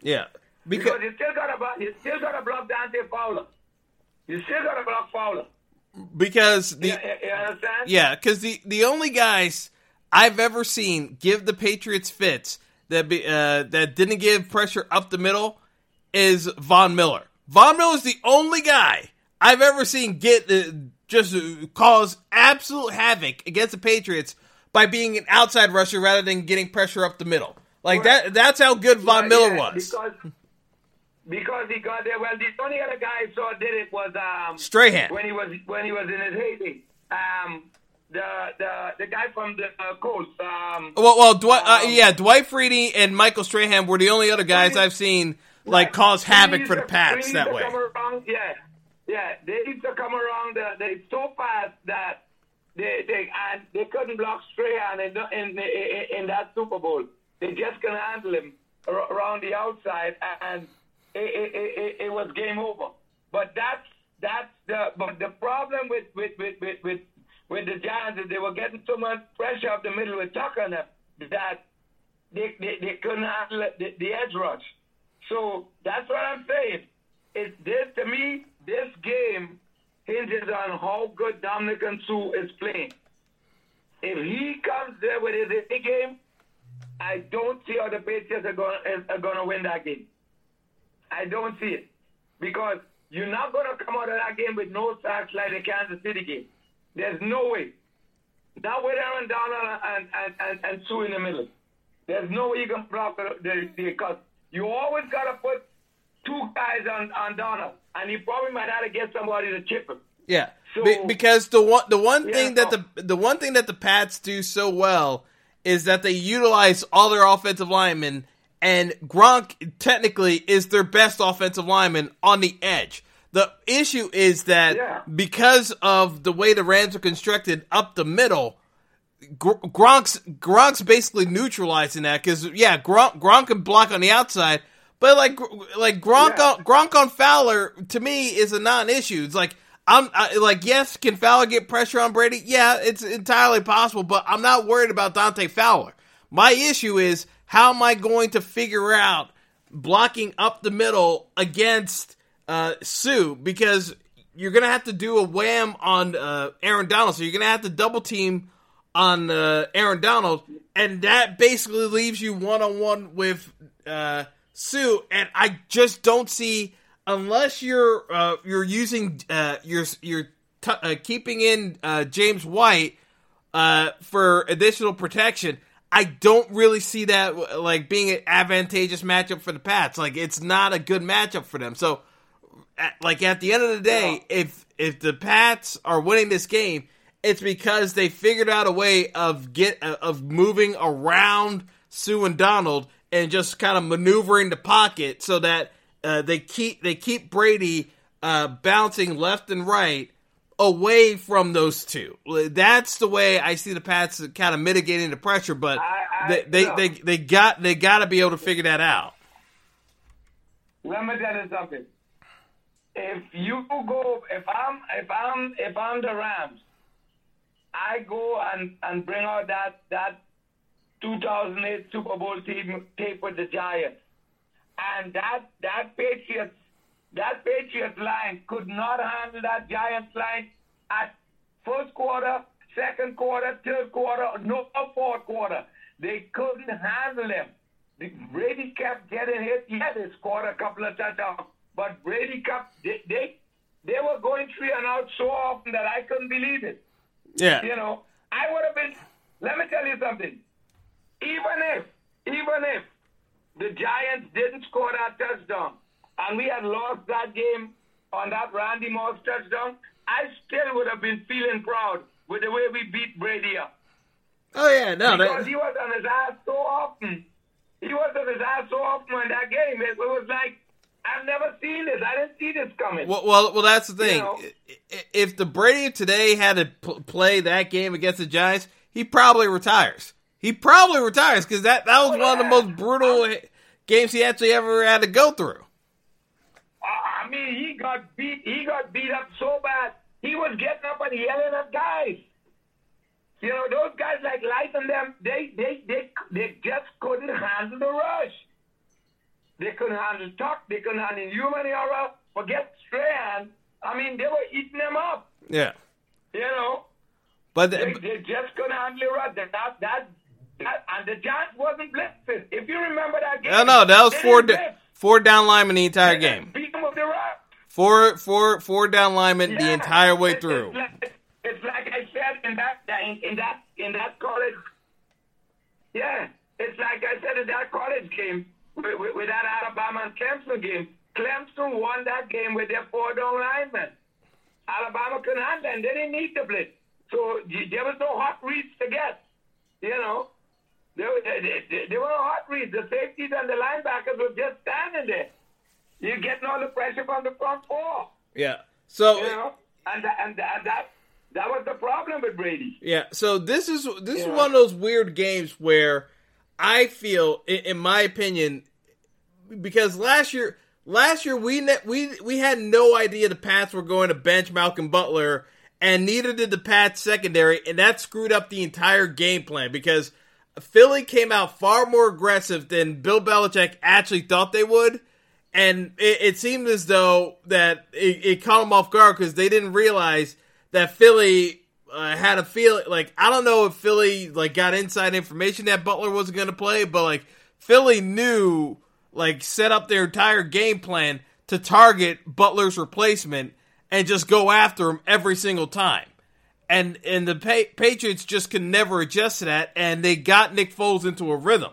Speaker 2: yeah because
Speaker 3: Because you still got to you still got to block Dante Fowler. You still got to block Fowler.
Speaker 2: because the
Speaker 3: You, you- understand?
Speaker 2: Yeah, because the the only guys I've ever seen give the Patriots fits that be, uh, that didn't give pressure up the middle is Von Miller. Von Miller is the only guy I've ever seen get uh, just cause absolute havoc against the Patriots by being an outside rusher rather than getting pressure up the middle. Like that. That's how good Von Miller
Speaker 3: yeah,
Speaker 2: was.
Speaker 3: Because, because he got there. Well, the only other guy I saw did it was um,
Speaker 2: Strahan.
Speaker 3: when he was when he was in his heyday. Um, the the the guy from the uh, Colts. Um,
Speaker 2: Well, well, Dwight, uh,
Speaker 3: Um,
Speaker 2: yeah, Dwight Freeney and Michael Strahan were the only other guys I've seen like
Speaker 3: Right.
Speaker 2: cause havoc for the Pats that way.
Speaker 3: Around, yeah, yeah. They used to come around. The, they so fast that they they and they couldn't block Strahan in, in in in that Super Bowl. They just couldn't handle him around the outside, and it, it, it, it, was game over. But that's that's the but the problem with with with with with, with the Giants is they were getting so much pressure up the middle with Tucker them that they, they, they couldn't handle the, the edge rush. So that's what I'm saying. It's this to me, this game hinges on how good Dominic Suh is playing. If he comes there with his A game, I don't see how the Patriots are going are going to win that game. I don't see it because you're not going to come out of that game with no sacks like the Kansas City game. There's no way. Not with Aaron Donald and, and, and, and Suh in the middle. There's no way you can block the, the, because you always got to put two guys on, on Donald, and you probably might have to get somebody to chip him.
Speaker 2: Yeah,
Speaker 3: So-
Speaker 2: Be- because the one the one
Speaker 3: Yeah,
Speaker 2: thing that
Speaker 3: no.
Speaker 2: the the one thing that the Pats do so well is that they utilize all their offensive linemen, and Gronk technically is their best offensive lineman on the edge. The issue is that
Speaker 3: Yeah.
Speaker 2: because of the way the Rams are constructed up the middle, Gr- Gronk's Gronk's basically neutralizing that because yeah, Gronk, Gronk can block on the outside, but like like Gronk
Speaker 3: Yeah.
Speaker 2: on Gronk on Fowler to me is a non-issue. It's like I'm I, like yes, can Fowler get pressure on Brady? Yeah, it's entirely possible, but I'm not worried about Dante Fowler. My issue is how am I going to figure out blocking up the middle against uh, Suh because you're gonna have to do a wham on uh, Aaron Donald, so you're gonna have to double team on uh, Aaron Donald, and that basically leaves you one on one with uh, Suh. And I just don't see unless you're uh, you're using uh, you're you're t- uh, keeping in James White for additional protection. I don't really see that like being an advantageous matchup for the Pats. Like it's not a good matchup for them. So at, like at the end of the day, if if the Pats are winning this game, it's because they figured out a way of get of moving around Suh and Donald and just kind of maneuvering the pocket so that uh, they keep they keep Brady uh, bouncing left and right away from those two. That's the way I see the Pats kind of mitigating the pressure, but
Speaker 3: I- I-
Speaker 2: they, they,
Speaker 3: no.
Speaker 2: they they got they got to be able to figure that out.
Speaker 3: Let me tell you something. If you go, if I'm, if I'm, if I'm the Rams, I go and and bring out that that 2008 Super Bowl team tape with the Giants, and that that Patriots that Patriots line could not handle that Giants line at first quarter, second quarter, third quarter, no fourth quarter. They couldn't handle them. Brady kept getting hit. Yeah, they scored a couple of touchdowns, but Brady kept they they, they were going three and out so often that I couldn't believe it.
Speaker 2: Yeah,
Speaker 3: You know, I would have been. Let me tell you something. Even if, even if the Giants didn't score that touchdown and we had lost that game on that Randy Moss touchdown, I still would have been feeling proud with the way we beat Brady up.
Speaker 2: Oh yeah, no,
Speaker 3: Because
Speaker 2: that,
Speaker 3: he was on his ass so often. He was on his ass so often in that game. It, was like, I've never seen this. I didn't see this coming.
Speaker 2: well, well, well, that's the thing.
Speaker 3: know.
Speaker 2: I- I- If the Brady today had to pl- play that game against the Giants, he probably retires. He probably retires because that that was oh, one of the most brutal games he actually ever had to go through.
Speaker 3: Mean, he got beat. He got beat up so bad. He was getting up and yelling at guys. You know, those guys like Lighten them. They they they they just couldn't handle the rush. They couldn't handle Tuck. They couldn't handle Umenyiora. Forget Strahan. I mean, they were eating them up.
Speaker 2: Yeah,
Speaker 3: You know,
Speaker 2: but
Speaker 3: they,
Speaker 2: the,
Speaker 3: they just couldn't handle the rush. That that that, and the Giants wasn't blitzing. If you remember that game,
Speaker 2: no, no, that was
Speaker 3: they
Speaker 2: four
Speaker 3: blitz.
Speaker 2: Four down linemen the entire game.
Speaker 3: Beat them with the rush.
Speaker 2: Four four four down linemen the entire way through.
Speaker 3: It's like, it's like I said in that in, that in that college. Yeah, it's like I said in that college game with, with, with that Alabama and Clemson game. Clemson won that game with their four down linemen. Alabama couldn't handle and they didn't need the blitz, so there was no hot reads to get. You know, there, were- there, there, there were hot reads. The safeties and the linebackers were just standing there. You're getting all the pressure from the front four.
Speaker 2: Yeah. So
Speaker 3: You know, and that, and that, that was the problem with Brady.
Speaker 2: Yeah, so this is this is one of those weird games where I feel, in, in my opinion, because last year, last year we ne- we we had no idea the Pats were going to bench Malcolm Butler, and neither did the Pats secondary, and that screwed up the entire game plan because Philly came out far more aggressive than Bill Belichick actually thought they would. And it, it seemed as though that it, it caught them off guard because they didn't realize that Philly uh, had a feeling like I don't know if Philly like got inside information that Butler wasn't going to play, but like Philly knew like set up their entire game plan to target Butler's replacement and just go after him every single time. And and the pa- Patriots just can never adjust to that, and they got Nick Foles into a rhythm.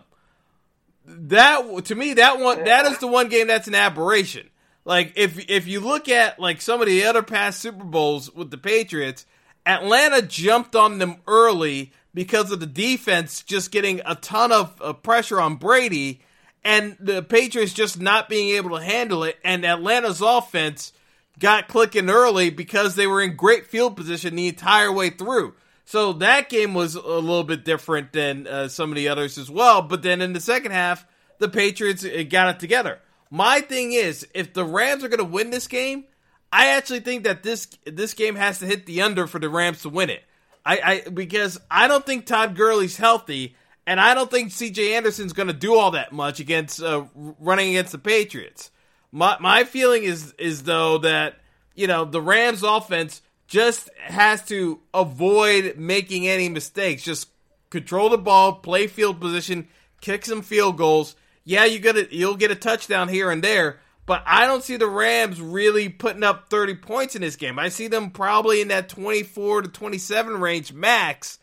Speaker 2: That to me, that one that is the one game that's an aberration. Like if if you look at like some of the other past Super Bowls with the Patriots, Atlanta jumped on them early because of the defense just getting a ton of uh, pressure on Brady and the Patriots just not being able to handle it and Atlanta's offense got clicking early because they were in great field position the entire way through. So that game was a little bit different than uh, some of the others as well. But then in the second half, the Patriots got it together. My thing is, if the Rams are going to win this game, I actually think that this this game has to hit the under for the Rams to win it. I, I because I don't think Todd Gurley's healthy, and I don't think C.J. Anderson's going to do all that much against uh, running against the Patriots. My my feeling is is though that you know the Rams offense just has to avoid making any mistakes. Just control the ball, play field position, kick some field goals. Yeah, you get a, you'll get a touchdown here and there, but I don't see the Rams really putting up 30 points in this game. I see them probably in that 24 to 27 range max.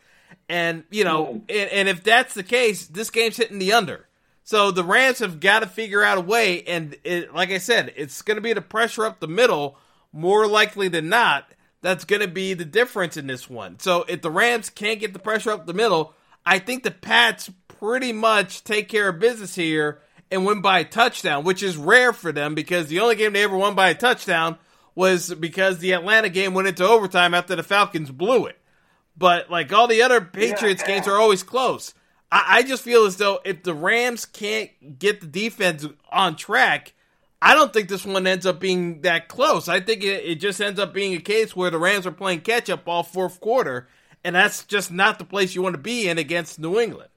Speaker 2: And, you know, hmm. and, and if that's the case, this game's hitting the under. So the Rams have got to figure out a way. And it, like I said, it's going to be the pressure up the middle more likely than not that's going to be the difference in this one. So if the Rams can't get the pressure up the middle, I think the Pats pretty much take care of business here and win by a touchdown, which is rare for them because the only game they ever won by a touchdown was because the Atlanta game went into overtime after the Falcons blew it. But like all the other Patriots yeah. games are always close. I, I just feel as though if the Rams can't get the defense on track, I don't think this one ends up being that close. I think it, it just ends up being a case where the Rams are playing catch up all fourth quarter, and that's just not the place you want to be in against New England.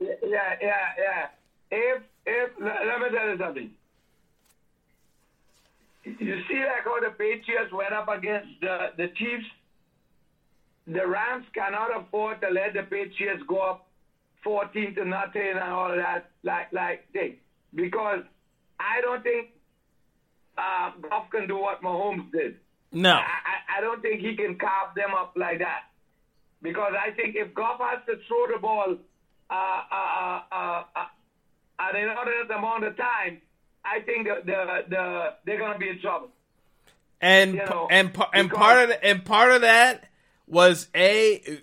Speaker 3: Yeah, yeah, yeah. If if let me tell you something. You see like how the Patriots went up against the, the Chiefs? The Rams cannot afford to let the Patriots go up 14 to nothing and all of that like like thing. Because I don't think uh, Goff can do what Mahomes did.
Speaker 2: No.
Speaker 3: I, I don't think he can carve them up like that. Because I think if Goff has to throw the ball uh, uh, uh, uh, at another amount of time, I think the, the, the, they're going to be in trouble.
Speaker 2: And you know, and and part of and part of that was a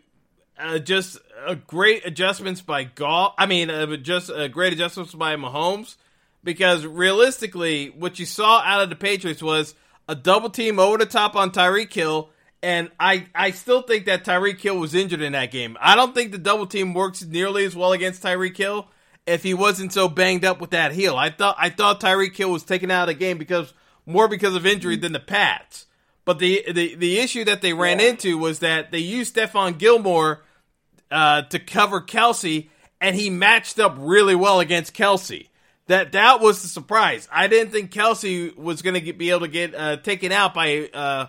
Speaker 2: uh, just a great adjustments by Goff. I mean, uh, just a great adjustments by Mahomes because realistically, what you saw out of the Patriots was a double team over the top on Tyreek Hill. And I, I still think that Tyreek Hill was injured in that game. I don't think the double team works nearly as well against Tyreek Hill if he wasn't so banged up with that heel. I thought I thought Tyreek Hill was taken out of the game because more because of injury than the Pats. But the the, the issue that they ran into was that they used Stephon Gilmore uh, to cover Kelce, and he matched up really well against Kelce. that that was the surprise. I didn't think Kelce was going to be able to get uh, taken out by uh,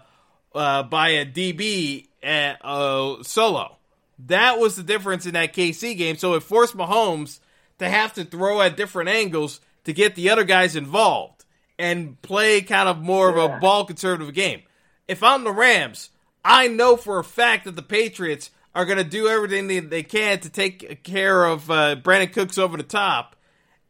Speaker 2: uh, by a DB at, uh, solo. That was the difference in that KC game. So it forced Mahomes to have to throw at different angles to get the other guys involved and play kind of more of a ball conservative game. If I'm the Rams, I know for a fact that the Patriots are going to do everything they, they can to take care of uh, Brandin Cooks over the top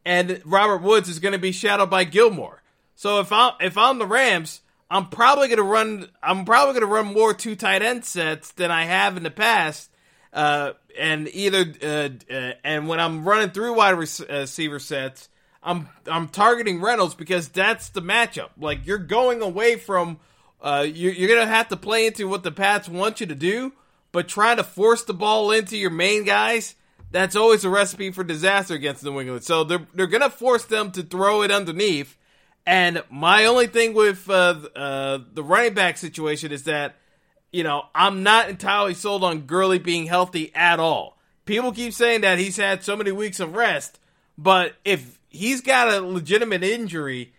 Speaker 2: and Robert Woods is going to be shadowed by Gilmore. So if I'm if I'm the Rams, I'm probably going to run. I'm probably going to run more two tight end sets than I have in the past. Uh, and either uh, uh, and when I'm running through wide uh, receiver sets, I'm I'm targeting Reynolds because that's the matchup. Like you're going away from. Uh, you're, you're going to have to play into what the Pats want you to do, but trying to force the ball into your main guys that's always a recipe for disaster against New England. So they're they're gonna force them to throw it underneath. And my only thing with uh, uh, the running back situation is that you know I'm not entirely sold on Gurley being healthy at all. People keep saying that he's had so many weeks of rest, but if he's got a legitimate injury,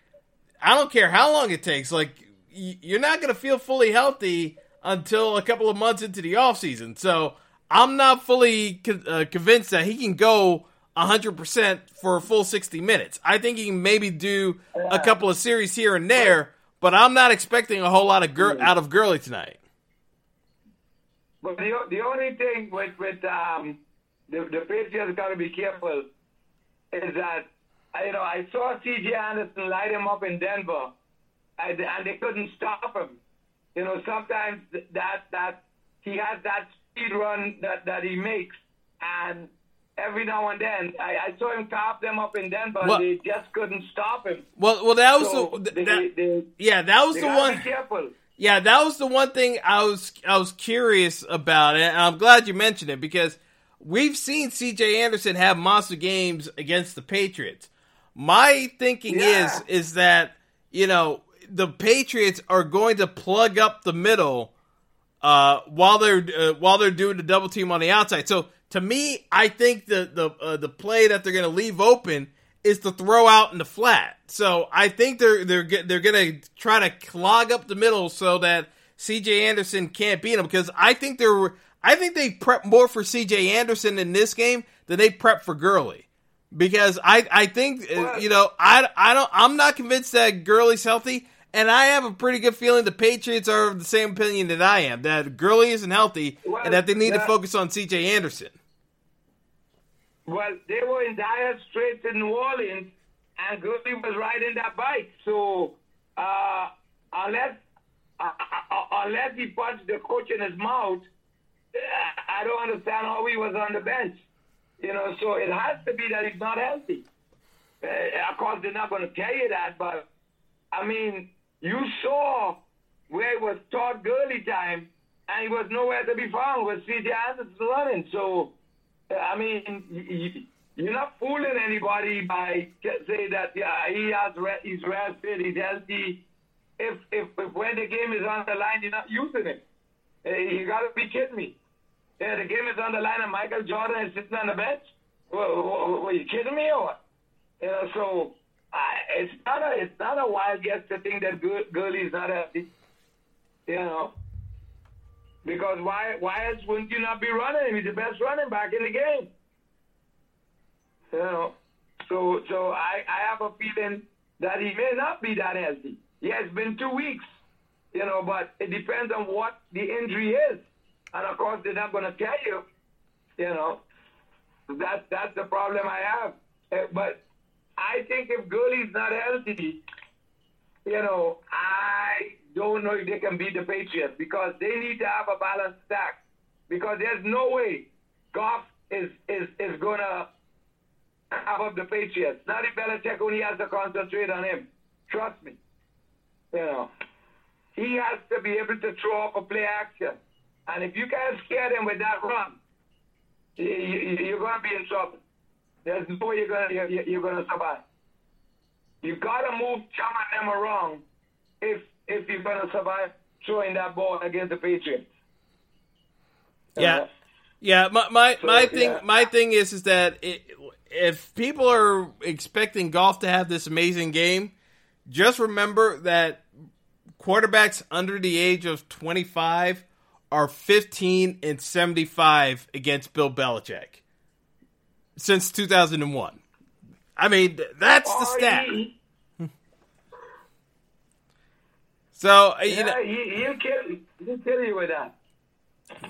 Speaker 2: I don't care how long it takes. Like you're not going to feel fully healthy until a couple of months into the offseason. So I'm not fully uh, convinced that he can go 100% for a full 60 minutes. I think he can maybe do a couple of series here and there, but I'm not expecting a whole lot of Gur- out of Gurley tonight.
Speaker 3: But the, the only thing with with um, the the Patriots got to be careful is that you know I saw C.J. Anderson light him up in Denver, and, and they couldn't stop him. You know, sometimes that that he has that speed run that that he makes, and every now and then I, I saw him top them up in Denver,
Speaker 2: Well-
Speaker 3: they just couldn't stop him.
Speaker 2: Well, well, that was
Speaker 3: So
Speaker 2: the
Speaker 3: they,
Speaker 2: that-
Speaker 3: they,
Speaker 2: yeah, that was the one.
Speaker 3: Be careful.
Speaker 2: Yeah, that was the one thing I was I was curious about, and I'm glad you mentioned it because we've seen C.J. Anderson have monster games against the Patriots. My thinking
Speaker 3: Yeah.
Speaker 2: is is that you know the Patriots are going to plug up the middle uh, while they're uh, while they're doing the double team on the outside. So to me, I think the the uh, the play that they're going to leave open is to throw out in the flat. So I think they're they're they're going to try to clog up the middle so that C.J. Anderson can't beat him because I think they're I think they prep more for C.J. Anderson in this game than they prep for Gurley. Because I, I think uh, you know I, I don't I'm not convinced that Gurley's healthy, and I have a pretty good feeling the Patriots are of the same opinion that I am that Gurley isn't healthy
Speaker 3: Well,
Speaker 2: and that they need to focus on C.J. Anderson.
Speaker 3: Well, they were in dire straits in New Orleans, and Gurley was riding that bike. So, uh, unless uh, uh, unless he punched the coach in his mouth, I don't understand how he was on the bench. You know, so it has to be that he's not healthy. Uh, of course, they're not going to tell you that, but I mean, you saw where it was Todd Gurley time, and he was nowhere to be found with C.J. Anderson running. So, I mean, you're not fooling anybody by saying that yeah, he has re- he's rested, he's healthy. If, if if when the game is on the line, you're not using him. You got to be kidding me. Yeah, the game is on the line, and Michael Jordan is sitting on the bench. Well, were you kidding me or what? Know, so I, it's not a it's not a wild guess to think that Gur- Gurley is not healthy. You know, because why why else wouldn't you not be running him? He's the best running back in the game. You know, so so I I have a feeling that he may not be that healthy. Yeah, it's been two weeks. You know, but it depends on what the injury is, and of course they're not going to tell you. You know, that's that's the problem I have. Uh, But I think if Gurley's not healthy, you know, I don't know if they can beat the Patriots because they need to have a balanced stack. Because there's no way Goff is is is gonna have up the Patriots. Not if Belichick only has to concentrate on him. Trust me. You know, he has to be able to throw up a play action, and if you can't scare them with that run, you, you, you're gonna be in trouble. There's no way you're gonna you're, you're gonna survive. You gotta move Chum and them around if if you're gonna survive throwing that ball against the Patriots.
Speaker 2: Yeah, uh, yeah. My my, my thing
Speaker 3: yeah.
Speaker 2: my thing is is that it, if people are expecting Goff to have this amazing game, just remember that quarterbacks under the age of 25 are 15 and 75 against Bill Belichick since 2001. I mean, that's the stat. So uh, you know,
Speaker 3: he, he'll kill kill you with that.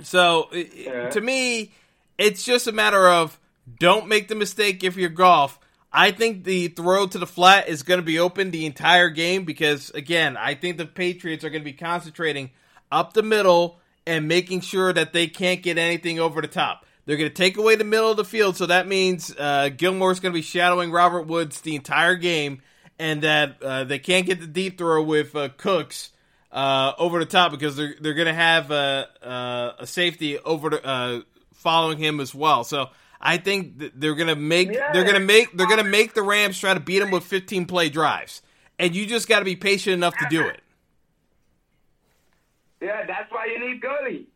Speaker 2: So i-
Speaker 3: Yeah.
Speaker 2: to me, it's just a matter of don't make the mistake if you're Goff. I think the throw to the flat is going to be open the entire game because again, I think the Patriots are going to be concentrating up the middle and making sure that they can't get anything over the top. They're going to take away the middle of the field, so that means uh, Gilmore's going to be shadowing Robert Woods the entire game, and that uh, they can't get the deep throw with uh, Cooks uh, over the top because they're they're going to have a, a, a safety over the, uh, following him as well. So I think they're going to make
Speaker 3: Yeah.
Speaker 2: they're going to make they're going to make the Rams try to beat them with 15 play drives, and you just got to be patient enough to do it.
Speaker 3: Yeah, that's why you need Gurley.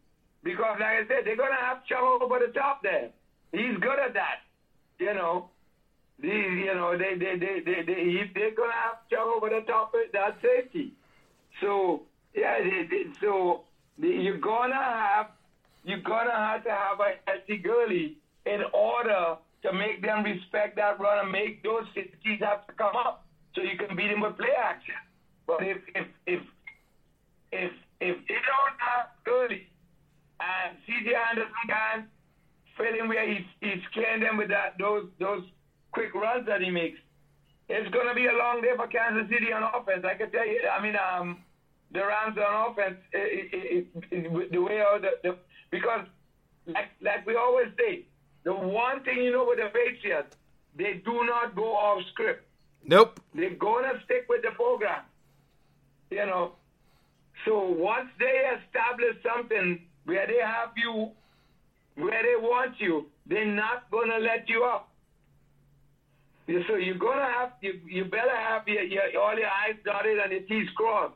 Speaker 3: Because, like I said, they're going to have Chuck over the top there. He's good at that. You know, these, you know, they, they, they, they, they, he, they're going to have Chuck over the top of that safety. So, yeah, they, they, so you're going to have, you're going to have to have a healthy Gurley in order to make them respect that run and make those cities have to come up so you can beat them with play action. But if if if if if they don't have Gurley and CJ Anderson can fill in where he's he's scaring them with that those those quick runs that he makes, it's gonna be a long day for Kansas City on offense. I can tell you. I mean, um, the Rams on offense, it, it, it, the way out the, the because like like we always say, the one thing you know with the Patriots, they do not go off script.
Speaker 2: Nope.
Speaker 3: They're gonna stick with the program. You know. So once they establish something where they have you where they want you, they're not gonna let you up. So you're gonna have you you better have your, your all your eyes dotted and your T's crossed.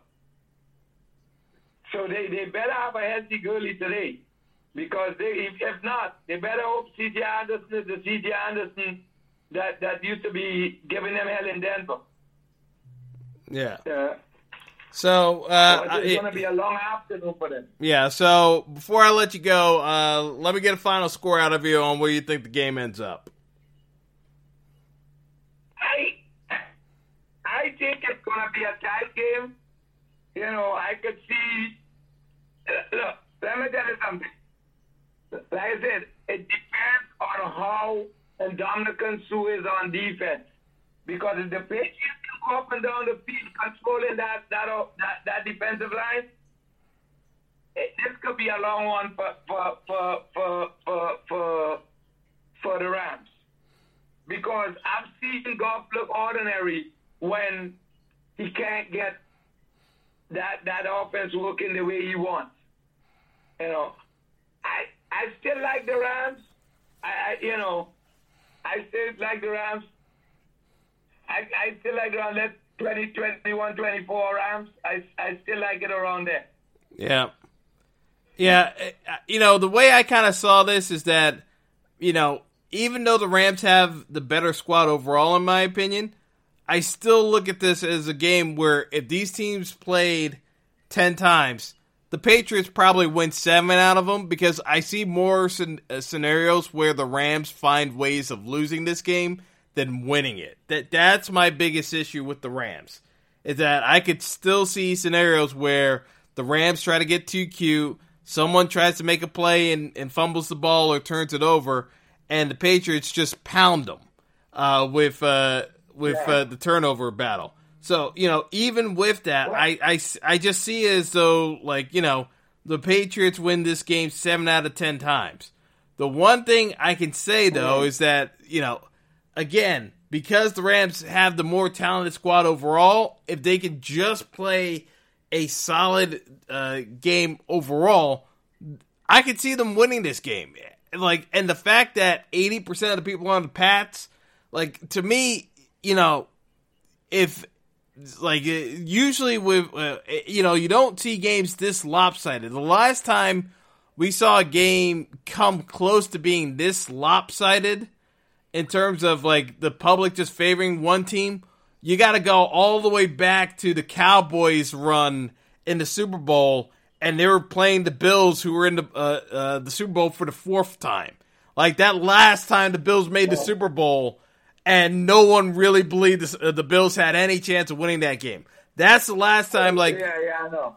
Speaker 3: So they, they better have a healthy Gurley today. Because they if, if not, they better hope CJ Anderson is the CJ Anderson that, that used to be giving them hell in Denver.
Speaker 2: Yeah.
Speaker 3: Uh,
Speaker 2: So, uh,
Speaker 3: it's going to be a long afternoon for them.
Speaker 2: yeah. So before I let you go, uh, let me get a final score out of you on where you think the game ends up.
Speaker 3: I I think it's going to be a tight game. You know, I could see. uh, Look, let me tell you something. Like I said, it depends on how Ndamukong Suh is on defense. Because if the Patriots can go up and down the field controlling that that uh, that, that defensive line, it, this could be a long one for for for for for for, for the Rams because I've seen Goff look ordinary when he can't get that that offense working the way he wants. You know, I I still like the Rams. I, I you know, I still like the Rams. I, I still like around that 20, 21, 24 Rams. I, I still like it around there.
Speaker 2: Yeah. Yeah, uh, you know, the way I kind of saw this is that, you know, even though the Rams have the better squad overall, in my opinion, I still look at this as a game where if these teams played 10 times, the Patriots probably win seven out of them because I see more uh, scenarios where the Rams find ways of losing this game than winning it. That That's my biggest issue with the Rams is that I could still see scenarios where the Rams try to get too cute, someone tries to make a play and, and fumbles the ball or turns it over, and the Patriots just pound them uh, with uh, with uh, the turnover battle. So you know, even with that, I, I, I just see it as though like you know the Patriots win this game seven out of ten times. The one thing I can say though is that you know again, because the Rams have the more talented squad overall, if they can just play a solid uh, game overall, I could see them winning this game. Like, and the fact that eighty percent of the people on the Pats, like to me, you know, if like uh, usually with uh, you know you don't see games this lopsided. The last time we saw a game come close to being this lopsided in terms of like the public just favoring one team, you got to go all the way back to the Cowboys run in the Super Bowl, and they were playing the Bills, who were in the uh, uh, the Super Bowl for the fourth time. Like that last time the Bills made the Super Bowl, and no one really believed this, uh, the Bills had any chance of winning that game. That's the last time, like
Speaker 3: yeah, yeah, I know.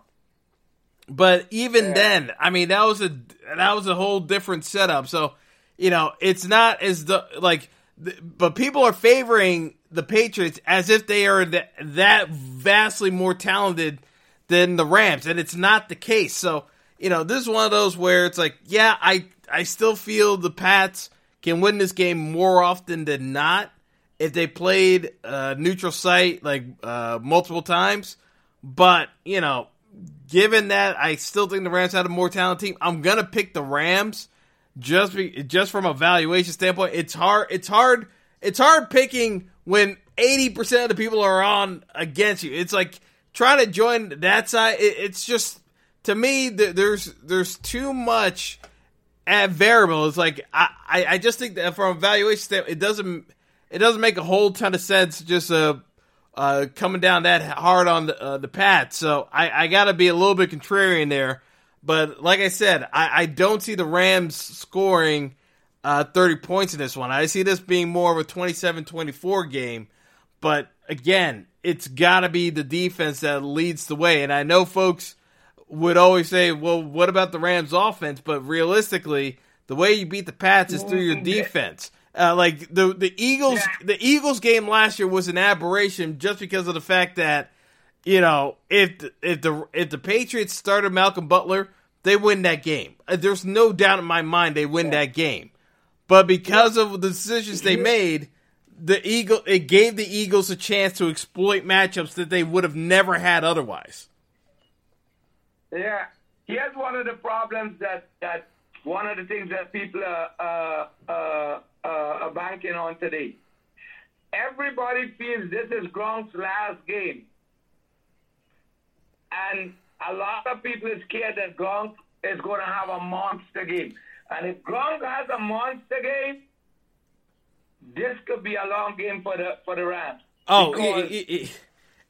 Speaker 2: but even then, I mean, that was a that was a whole different setup. So, you know, it's not as the like, but people are favoring the Patriots as if they are that, that vastly more talented than the Rams, and it's not the case. So, you know, this is one of those where it's like, yeah, I I still feel the Pats can win this game more often than not if they played a neutral site like uh, multiple times. But you know, given that I still think the Rams had a more talented team, I'm gonna pick the Rams just be, just from a valuation standpoint. It's hard. It's hard. It's hard picking when 80 percent of the people are on against you. It's like trying to join that side. It, it's just to me th- there's there's too much at variable. It's like I, I, I just think that from a valuation standpoint, it doesn't it doesn't make a whole ton of sense just uh, uh coming down that hard on the uh, the Pats. So I, I got to be a little bit contrarian there. But like I said, I, I don't see the Rams scoring uh, 30 points in this one. I see this being more of a 27-24 game, but again, it's got to be the defense that leads the way. And I know folks would always say, "Well, what about the Rams' offense?" But realistically, the way you beat the Pats is through your defense. Uh, like the the Eagles, the Eagles game last year was an aberration just because of the fact that you know if the, if the if the Patriots started Malcolm Butler, they win that game. Uh, there's no doubt in my mind they win that game. But because of the decisions they made, the Eagle it gave the Eagles a chance to exploit matchups that they would have never had otherwise.
Speaker 3: Yeah, here's one of the problems that that one of the things that people are uh, uh, uh, are banking on today. Everybody feels this is Gronk's last game, and a lot of people are scared that Gronk is going to have a monster game. And if Gronk has a monster game, this could be a long game for the for the Rams.
Speaker 2: Oh,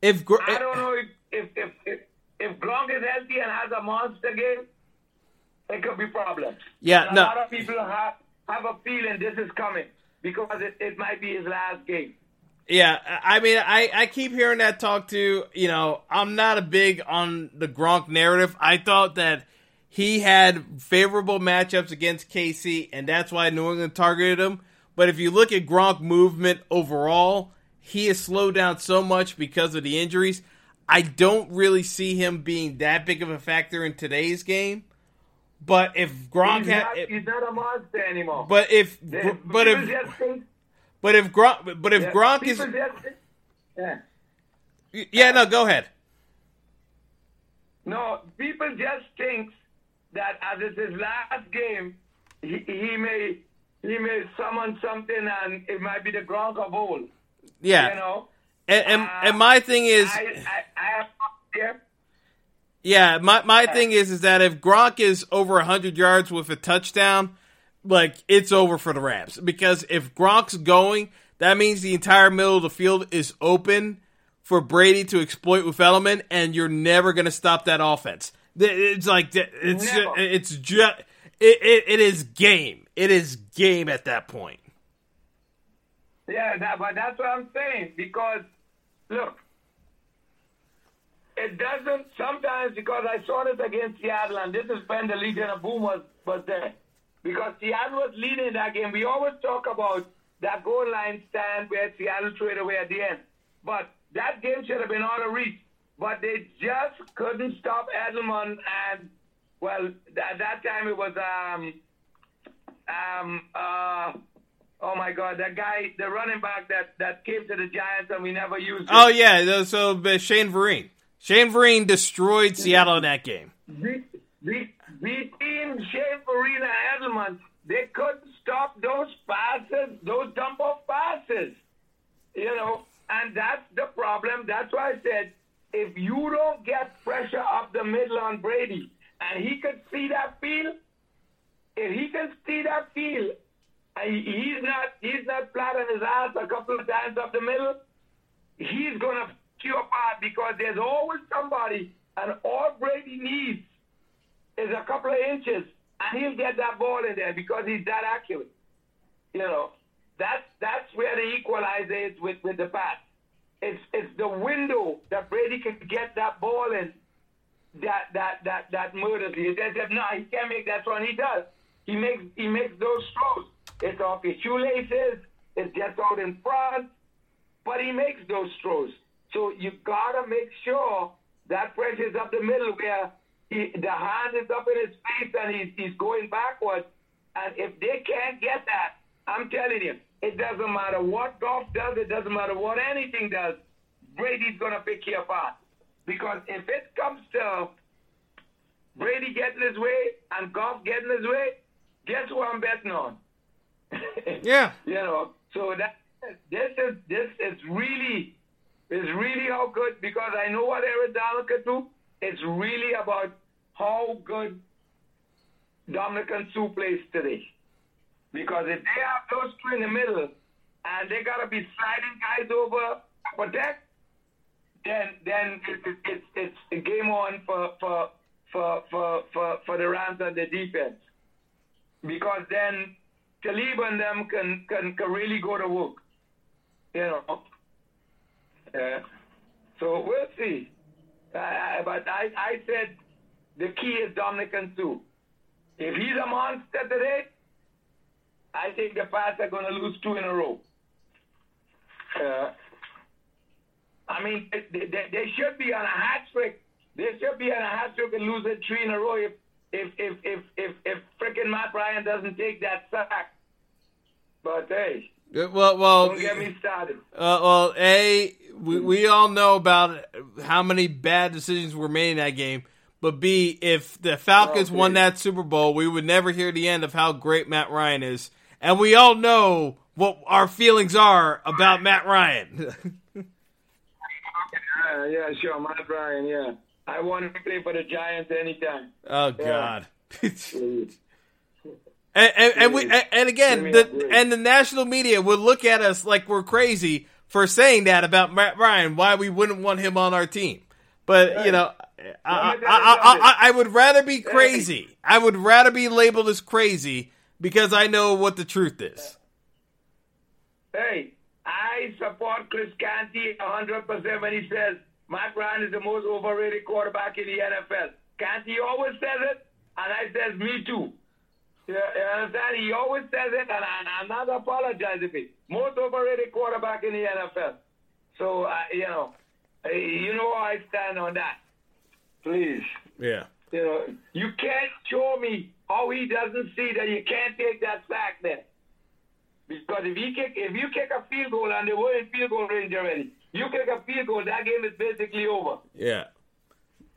Speaker 2: if
Speaker 3: I don't know if if if if, if Gronk is healthy and has a monster game, it could be problems.
Speaker 2: Yeah,
Speaker 3: and
Speaker 2: no.
Speaker 3: A lot of people have have a feeling this is coming because it, it might be his last game.
Speaker 2: Yeah, I mean, I, I keep hearing that talk too. You know, I'm not a big on the Gronk narrative. I thought that he had favorable matchups against Casey, and that's why New England targeted him. But if you look at Gronk movement overall, he has slowed down so much because of the injuries. I don't really see him being that big of a factor in today's game. But if Gronk
Speaker 3: he's, not,
Speaker 2: if,
Speaker 3: he's not a monster anymore.
Speaker 2: But if, but if, but if Gronk, but if
Speaker 3: yeah,
Speaker 2: Gronk is,
Speaker 3: yeah.
Speaker 2: yeah, no, go ahead.
Speaker 3: No, people just think that as it's his last game, he, he may he may summon something and it might be the Gronk of old.
Speaker 2: Yeah,
Speaker 3: You know,
Speaker 2: and, and
Speaker 3: Uh,
Speaker 2: and my thing is,
Speaker 3: I I, I have yeah.
Speaker 2: yeah, my my thing is is that if Gronk is over hundred yards with a touchdown, like it's over for the Rams because if Gronk's going, that means the entire middle of the field is open for Brady to exploit with Edelman, and you're never going to stop that offense. It's like it's
Speaker 3: Never.
Speaker 2: it's just it, it, it is game. It is game at that point.
Speaker 3: Yeah, that, but that's what I'm saying because look, it doesn't sometimes because I saw this against Seattle and this is when the Legion of Boom was, was there. Because Seattle was leading that game. We always talk about that goal line stand where Seattle traded away at the end. But that game should have been out of reach. But they just couldn't stop Edelman and well at that time it was um um uh oh my god that guy the running back that that came to the Giants and we never used him.
Speaker 2: Oh yeah, so uh, Shane Vereen. Shane Vereen destroyed Seattle in that game.
Speaker 3: the, the, team, Shane Vereen Edelman, they couldn't stop those passes, those dump off passes. You know, and that's the problem. That's why I said if you don't get pressure up the middle on Brady, and he could see that field, if he can see that field, and he's not he's not flat on his ass a couple of times up the middle, he's gonna f- you apart because there's always somebody, and all Brady needs is a couple of inches, and he'll get that ball in there because he's that accurate. You know, that's that's where the equalizer is with with the pass. It's it's the window that Brady can get that ball in that that that that murders you. They said no, he can't make that run. He does. He makes he makes those throws. It's off his shoelaces. It gets out in front, but he makes those throws. So you gotta make sure that pressure's up the middle where he, the hand is up in his face and he's he's going backwards. And if they can't get that, I'm telling you, it doesn't matter what Goff does. It doesn't matter what anything does. Brady's gonna pick you apart because if it comes to Brady getting his way and Goff getting his way, guess who I'm betting on?
Speaker 2: Yeah.
Speaker 3: you know, so that this is this is really is really how good because I know what Aaron Donald can do. It's really about how good Ndamukong Suh plays today. Because if they have those two in the middle and they gotta be sliding guys over protect, then then it, it, it's it's a game on for for for for for, for the Rams and the defense. Because then Talib and them can, can, can really go to work. You know. Yeah. So we'll see. But I, I said the key is Ndamukong Suh. If he's a monster today, I think the Pats are going to lose two in a row. Uh, I mean, they, they, they should be on a hat trick. They should be on a hat trick and lose it three in a row if if if if if, if freaking Matt Ryan doesn't take that sack. But hey,
Speaker 2: well, well,
Speaker 3: don't get me started.
Speaker 2: Uh, well, a we we all know about how many bad decisions were made in that game. But B, if the Falcons oh, won that Super Bowl, we would never hear the end of how great Matt Ryan is. And we all know what our feelings are about Matt Ryan.
Speaker 3: uh, yeah, sure, Matt Ryan, yeah. I want to play for the Giants anytime.
Speaker 2: Oh God. and, and, and, we and again the and the national media would look at us like we're crazy for saying that about Matt Ryan. Why we wouldn't want him on our team? But right. you know, I, I, I, I, would rather be crazy. I would rather be labeled as crazy because I know what the truth is.
Speaker 3: Hey, I support Chris Canty 100% when he says Matt Ryan is the most overrated quarterback in the NFL. Canty always says it, and I says me too. Yeah, you, understand? He always says it, and I, am not apologizing for it. Most overrated quarterback in the NFL. So, uh, you know, you know how I stand on that. Please.
Speaker 2: Yeah.
Speaker 3: You know, you can't show me how he doesn't see that you can't take that sack there. Because if he kick, if you kick a field goal and they were in field goal range already, you kick a field goal, that game is basically over.
Speaker 2: Yeah.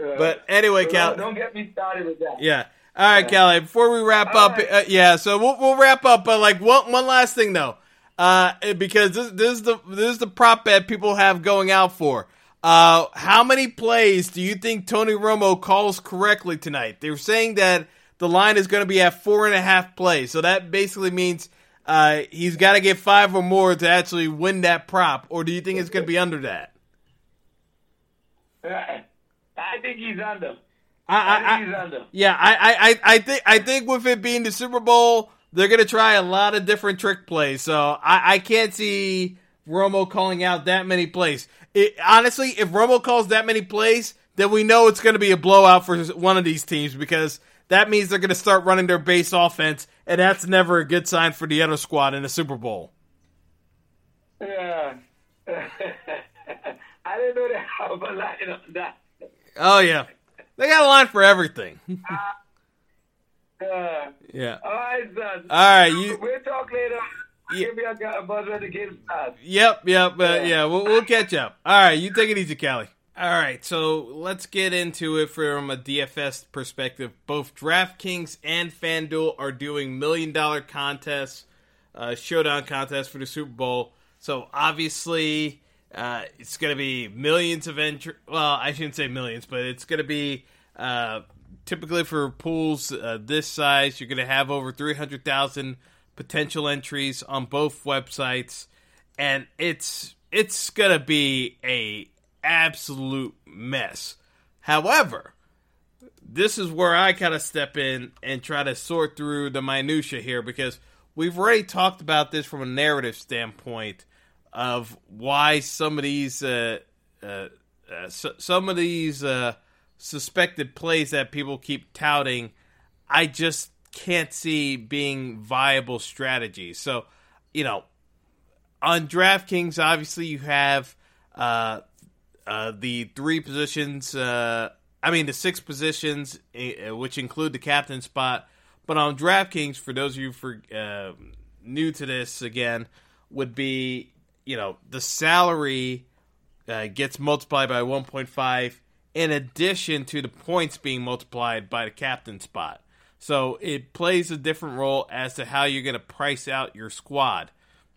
Speaker 2: Uh, but anyway, so Cal,
Speaker 3: don't, don't, get me started with that.
Speaker 2: Yeah. All right, yeah. Callie. Before we wrap All up, right. uh, yeah. So we'll we'll wrap up, but like one one last thing though, uh, because this this is the this is the prop bet people have going out for. Uh, how many plays do you think Tony Romo calls correctly tonight? They're saying that the line is going to be at four and a half plays, so that basically means uh, he's got to get five or more to actually win that prop. Or do you think it's going to be under that?
Speaker 3: I think he's under.
Speaker 2: I, I, I. Yeah, I, I, I think I think with it being the Super Bowl, they're gonna try a lot of different trick plays. So I, I can't see Romo calling out that many plays. It, honestly, if Romo calls that many plays, then we know it's going to be a blowout for one of these teams because that means they're going to start running their base offense, and that's never a good sign for the other squad in the Super Bowl.
Speaker 3: Yeah. I didn't know they have a line on that.
Speaker 2: Oh, yeah. They got a line for everything.
Speaker 3: Uh, uh,
Speaker 2: yeah.
Speaker 3: All right, son.
Speaker 2: All right. You,
Speaker 3: we'll talk later. Yeah. Maybe I got a buzz when the game starts.
Speaker 2: Yep, yep. Uh, yeah, yeah we'll, we'll catch up. All right, you take it easy, Callie. All right, so let's get into it from a DFS perspective. Both DraftKings and FanDuel are doing million dollar contests, uh, showdown contests for the Super Bowl. So obviously, uh, it's going to be millions of entry. Well, I shouldn't say millions, but it's going to be uh, typically for pools uh, this size. You're going to have over three hundred thousand potential entries on both websites, and it's it's gonna be a absolute mess. However, this is where I kind of step in and try to sort through the minutia here because we've already talked about this from a narrative standpoint of why some of these uh, uh, uh, so, some of these uh, suspected plays that people keep touting, I just can't see being viable strategies. So, you know, on DraftKings, obviously you have uh, uh, the three positions. Uh, I mean, the six positions, uh, which include the captain spot. But on DraftKings, for those of you for uh, new to this again, would be you know the salary uh, gets multiplied by 1.5 in addition to the points being multiplied by the captain spot. So it plays a different role as to how you're going to price out your squad.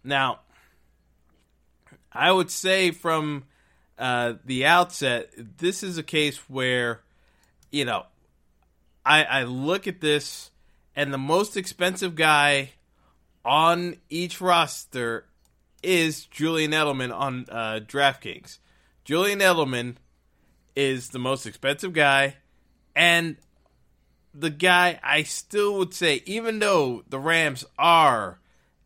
Speaker 2: Now, I would say from uh, the outset, this is a case where, you know, I, I look at this and the most expensive guy on each roster is Julian Edelman on uh, DraftKings. Julian Edelman is the most expensive guy, and the guy I still would say, even though the Rams are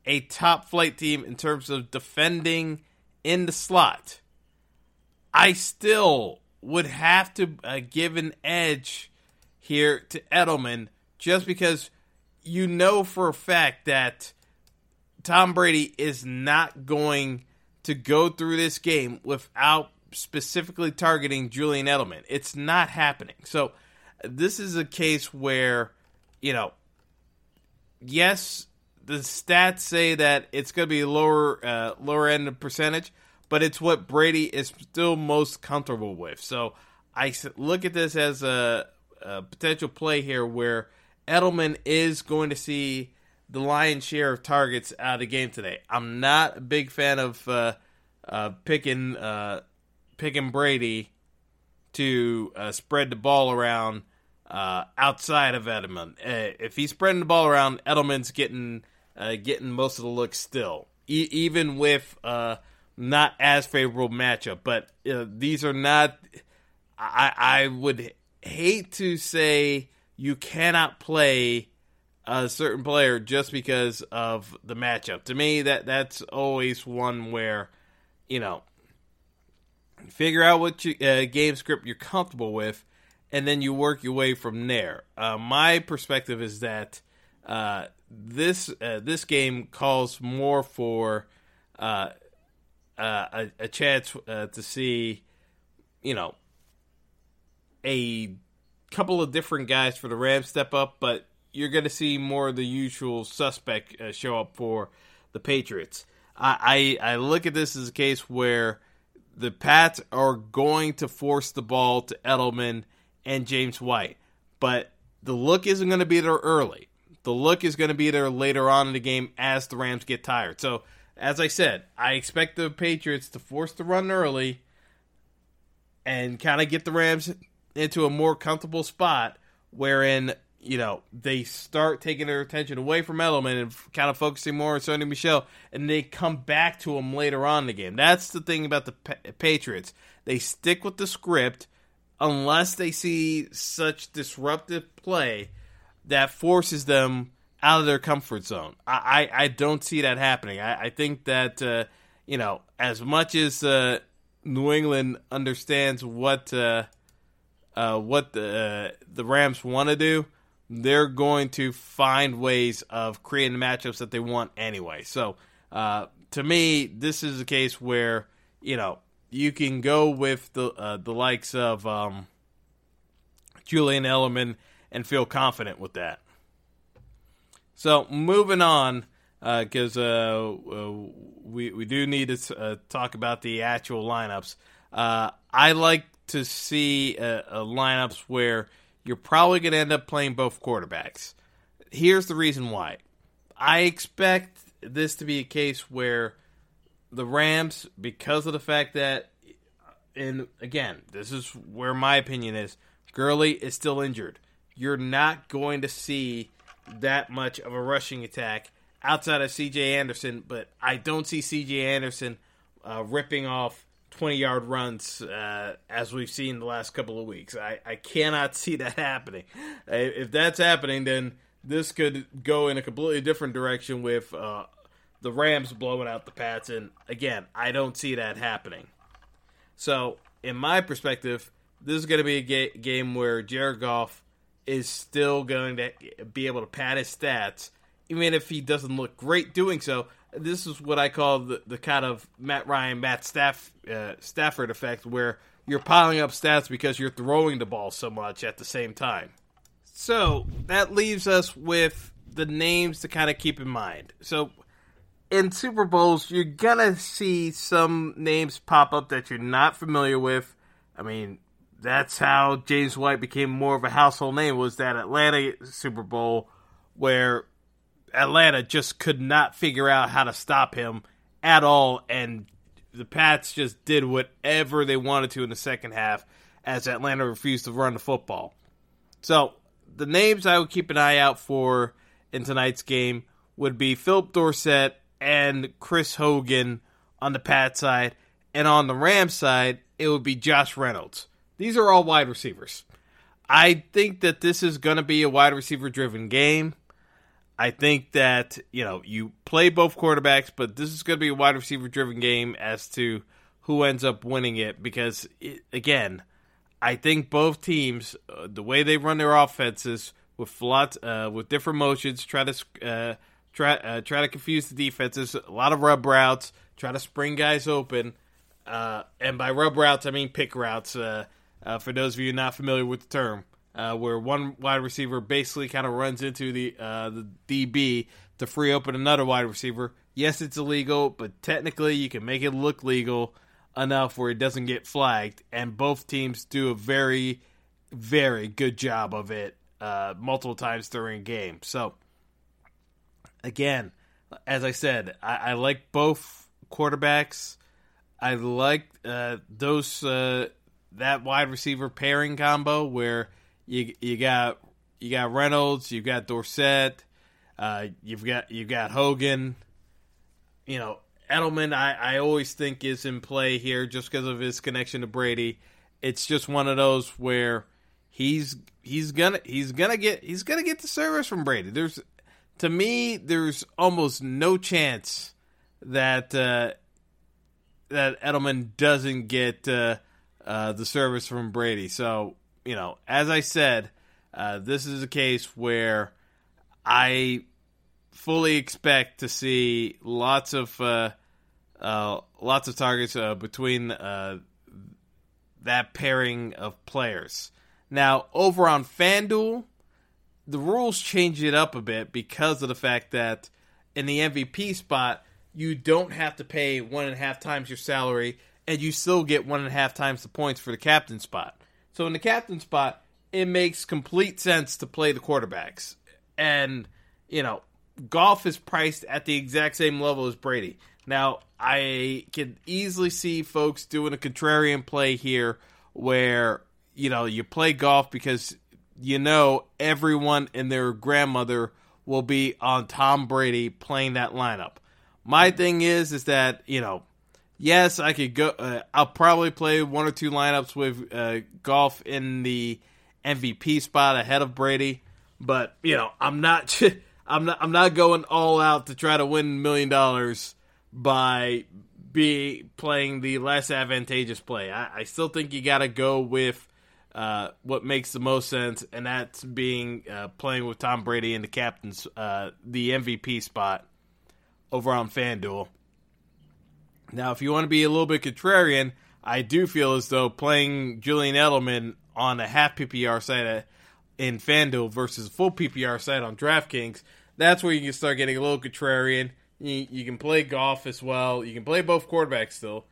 Speaker 2: a top flight team in terms of defending in the slot, I still would have to uh, give an edge here to Edelman just because you know for a fact that Tom Brady is not going to go through this game without specifically targeting Julian Edelman. It's not happening. So this is a case where, you know, yes, the stats say that it's going to be lower uh, lower end of percentage, but it's what Brady is still most comfortable with. So I look at this as a, a potential play here where Edelman is going to see the lion's share of targets out of the game today. I'm not a big fan of uh, uh, picking uh, picking Brady to uh, spread the ball around uh, outside of Edelman. Uh, if he's spreading the ball around, Edelman's getting getting most of the looks still, e- even with not as favorable matchup. But these are not. I, I would hate to say you cannot play a certain player just because of the matchup. To me, that that's always one where, you know, figure out what you, uh, game script you're comfortable with, and then you work your way from there. Uh, my perspective is that uh, this uh, this game calls more for uh, uh, a, a, chance to see, you know, a couple of different guys for the Rams step up, but you're going to see more of the usual suspect uh, show up for the Patriots. I, I, I look at this as a case where the Pats are going to force the ball to Edelman and James White, but the look isn't going to be there early. The look is going to be there later on in the game as the Rams get tired. So, as I said, I expect the Patriots to force the run early and kind of get the Rams into a more comfortable spot wherein you know, they start taking their attention away from Edelman and kind of focusing more on Sony Michel, and they come back to him later on in the game. That's the thing about the pa- Patriots. They stick with the script unless they see such disruptive play that forces them out of their comfort zone. I, I, I don't see that happening. I, I think that, uh, you know, as much as uh, New England understands what. Uh, uh, what the uh, the Rams want to do, they're going to find ways of creating the matchups that they want anyway. So, uh, to me, this is a case where you know you can go with the uh, the likes of um, Julian Edelman and feel confident with that. So, moving on, because uh, uh, we we do need to uh, talk about the actual lineups. I like to see lineups where you're probably going to end up playing both quarterbacks. Here's the reason why. I expect this to be a case where the Rams, because of the fact that, and again, this is where my opinion is, Gurley is still injured. You're not going to see that much of a rushing attack outside of CJ Anderson, but I don't see CJ Anderson uh, ripping off 20 yard runs uh, as we've seen the last couple of weeks. I, I cannot see that happening. If that's happening, then this could go in a completely different direction with uh, the Rams blowing out the Pats. And again, I don't see that happening. So, in my perspective, this is going to be a ga- game where Jared Goff is still going to be able to pad his stats, even if he doesn't look great doing so this is what I call the, the kind of Matt Ryan, Matt Staff, uh, Stafford effect, where you're piling up stats because you're throwing the ball so much at the same time. So that leaves us with the names to kind of keep in mind. So in Super Bowls, you're gonna see some names pop up that you're not familiar with. I mean, that's how James White became more of a household name. Was that Atlanta Super Bowl where Atlanta just could not figure out how to stop him at all, and the Pats just did whatever they wanted to in the second half as Atlanta refused to run the football. So the names I would keep an eye out for in tonight's game would be Phillip Dorsett and Chris Hogan on the Pat side, and on the Ram side, it would be Josh Reynolds. These are all wide receivers. I think that this is going to be a wide receiver driven game. I think that you know you play both quarterbacks, but this is going to be a wide receiver driven game as to who ends up winning it because it, again, I think both teams uh, the way they run their offenses with lots uh, with different motions try to uh, try uh, try to confuse the defenses. A lot of rub routes, try to spring guys open, uh, and by rub routes I mean pick routes. Uh, for those of you not familiar with the term, where one wide receiver basically kind of runs into the the DB to free open another wide receiver. Yes, it's illegal, but technically you can make it look legal enough where it doesn't get flagged, and both teams do a very, very good job of it uh, multiple times during a game. So, again, as I said, I, I like both quarterbacks. I like uh, those uh, that wide receiver pairing combo where you you got you got Reynolds, you've got Dorsett, uh, you've got you've got Hogan. You know, Edelman, I, I always think is in play here just because of his connection to Brady. It's just one of those where he's he's gonna he's gonna get he's gonna get the service from Brady. There's to me, there's almost no chance that uh, that Edelman doesn't get uh, uh, the service from Brady. So you know, as I said, uh, this is a case where I fully expect to see lots of uh, uh, lots of targets uh, between uh, that pairing of players. Now, over on FanDuel, the rules change it up a bit because of the fact that in the MVP spot, you don't have to pay one and a half times your salary, and you still get one and a half times the points for the captain spot. So in the captain spot, it makes complete sense to play the quarterbacks. And, you know, Goff is priced at the exact same level as Brady. Now, I can easily see folks doing a contrarian play here where, you know, you play Goff because you know everyone and their grandmother will be on Tom Brady playing that lineup. My thing is is that, you know, yes, I could go uh, I'll probably play one or two lineups with uh, Goff in the MVP spot ahead of Brady, but, you know, I'm not I'm not I'm not going all out to try to win million dollars by be playing the less advantageous play. I, I still think you got to go with uh, what makes the most sense, and that's being uh, playing with Tom Brady in the captain's uh, the MVP spot over on FanDuel. Now, if you want to be a little bit contrarian, I do feel as though playing Julian Edelman on a half PPR site in FanDuel versus a full PPR site on DraftKings, that's where you can start getting a little contrarian. You, you can play Goff as well. You can play both quarterbacks still.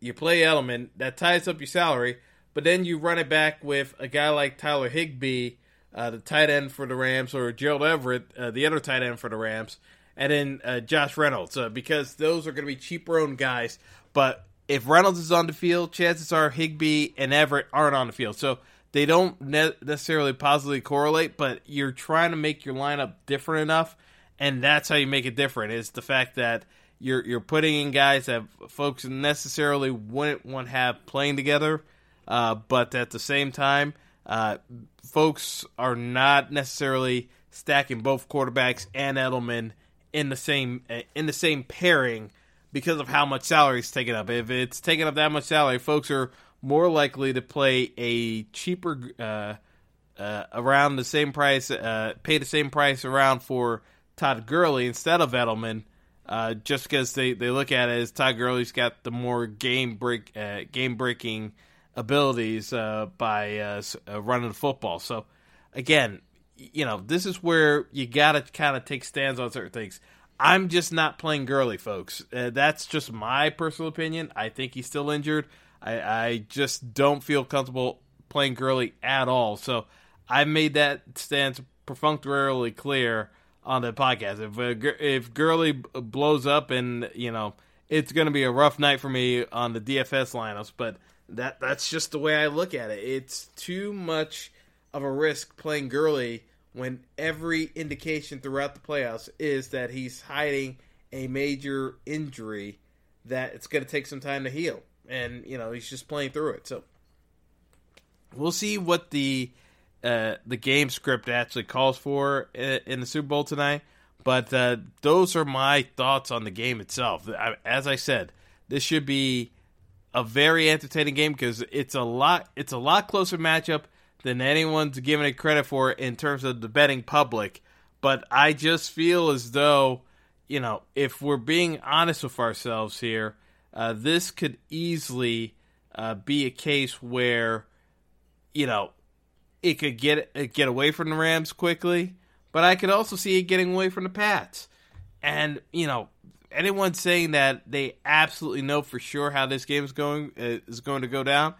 Speaker 2: You play Edelman. That ties up your salary. But then you run it back with a guy like Tyler Higbee, uh, the tight end for the Rams, or Gerald Everett, uh, the other tight end for the Rams, and then uh, Josh Reynolds, uh, because those are going to be cheaper owned guys. But if Reynolds is on the field, chances are Higbee and Everett aren't on the field. So they don't ne- necessarily positively correlate, but you're trying to make your lineup different enough, and that's how you make it different. Is the fact that you're you're putting in guys that folks necessarily wouldn't want to have playing together, uh, but at the same time, uh, folks are not necessarily stacking both quarterbacks and Edelman in the same in the same pairing because of how much salary is taken up. If it's taking up that much salary, folks are more likely to play a cheaper uh, uh, around the same price, uh, pay the same price around for Todd Gurley instead of Edelman, uh, just because they, they look at it as Todd Gurley's got the more game break uh, game breaking abilities uh, by running the football. So again, you know this is where you got to kind of take stands on certain things. I'm just not playing Gurley, folks. that's just my personal opinion. I think he's still injured. I, I just don't feel comfortable playing Gurley at all. So I made that stance perfunctorily clear on the podcast. If uh, if Gurley blows up and you know it's going to be a rough night for me on the DFS lineups, but that that's just the way I look at it. It's too much of a risk playing Gurley when every indication throughout the playoffs is that he's hiding a major injury that it's going to take some time to heal and you know he's just playing through it. So we'll see what the uh, the game script actually calls for in the Super Bowl tonight. But uh, those are my thoughts on the game itself. As I said, this should be a very entertaining game because it's a lot. It's a lot closer matchup than anyone's giving it credit for in terms of the betting public. But I just feel as though, you know, if we're being honest with ourselves here, uh, this could easily uh, be a case where, you know, it could get it get away from the Rams quickly, but I could also see it getting away from the Pats. And you know, anyone saying that they absolutely know for sure how this game is going uh, is going to go down,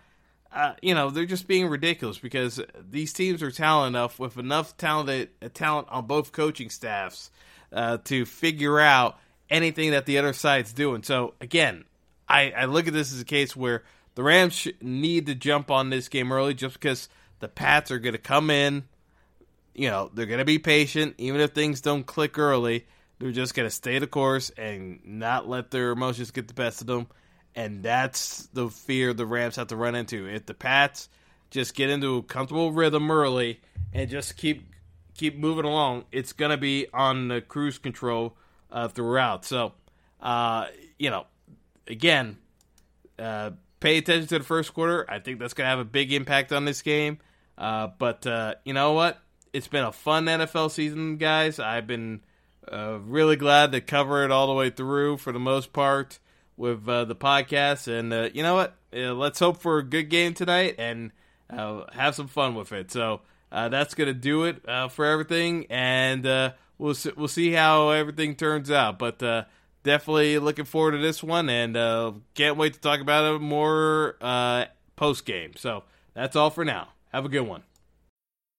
Speaker 2: you know, they're just being ridiculous because these teams are talented enough with enough talented talent on both coaching staffs uh, to figure out anything that the other side's doing. So again, I, I look at this as a case where the Rams need to jump on this game early just because the Pats are going to come in. You know, they're going to be patient, even if things don't click early. They're just going to stay the course and not let their emotions get the best of them. And that's the fear the Rams have to run into. If the Pats just get into a comfortable rhythm early and just keep keep moving along, it's going to be on the cruise control uh, throughout. So, uh, you know, again, uh, pay attention to the first quarter. I think that's going to have a big impact on this game. Uh, but uh, you know what? It's been a fun NFL season, guys. I've been uh, really glad to cover it all the way through for the most part with uh, the podcast. And uh, you know what? Uh, let's hope for a good game tonight and uh, have some fun with it. So uh, that's going to do it uh, for everything. And we'll see, we'll see how everything turns out. But definitely looking forward to this one and can't wait to talk about it more post game. So that's all for now. Have a good one.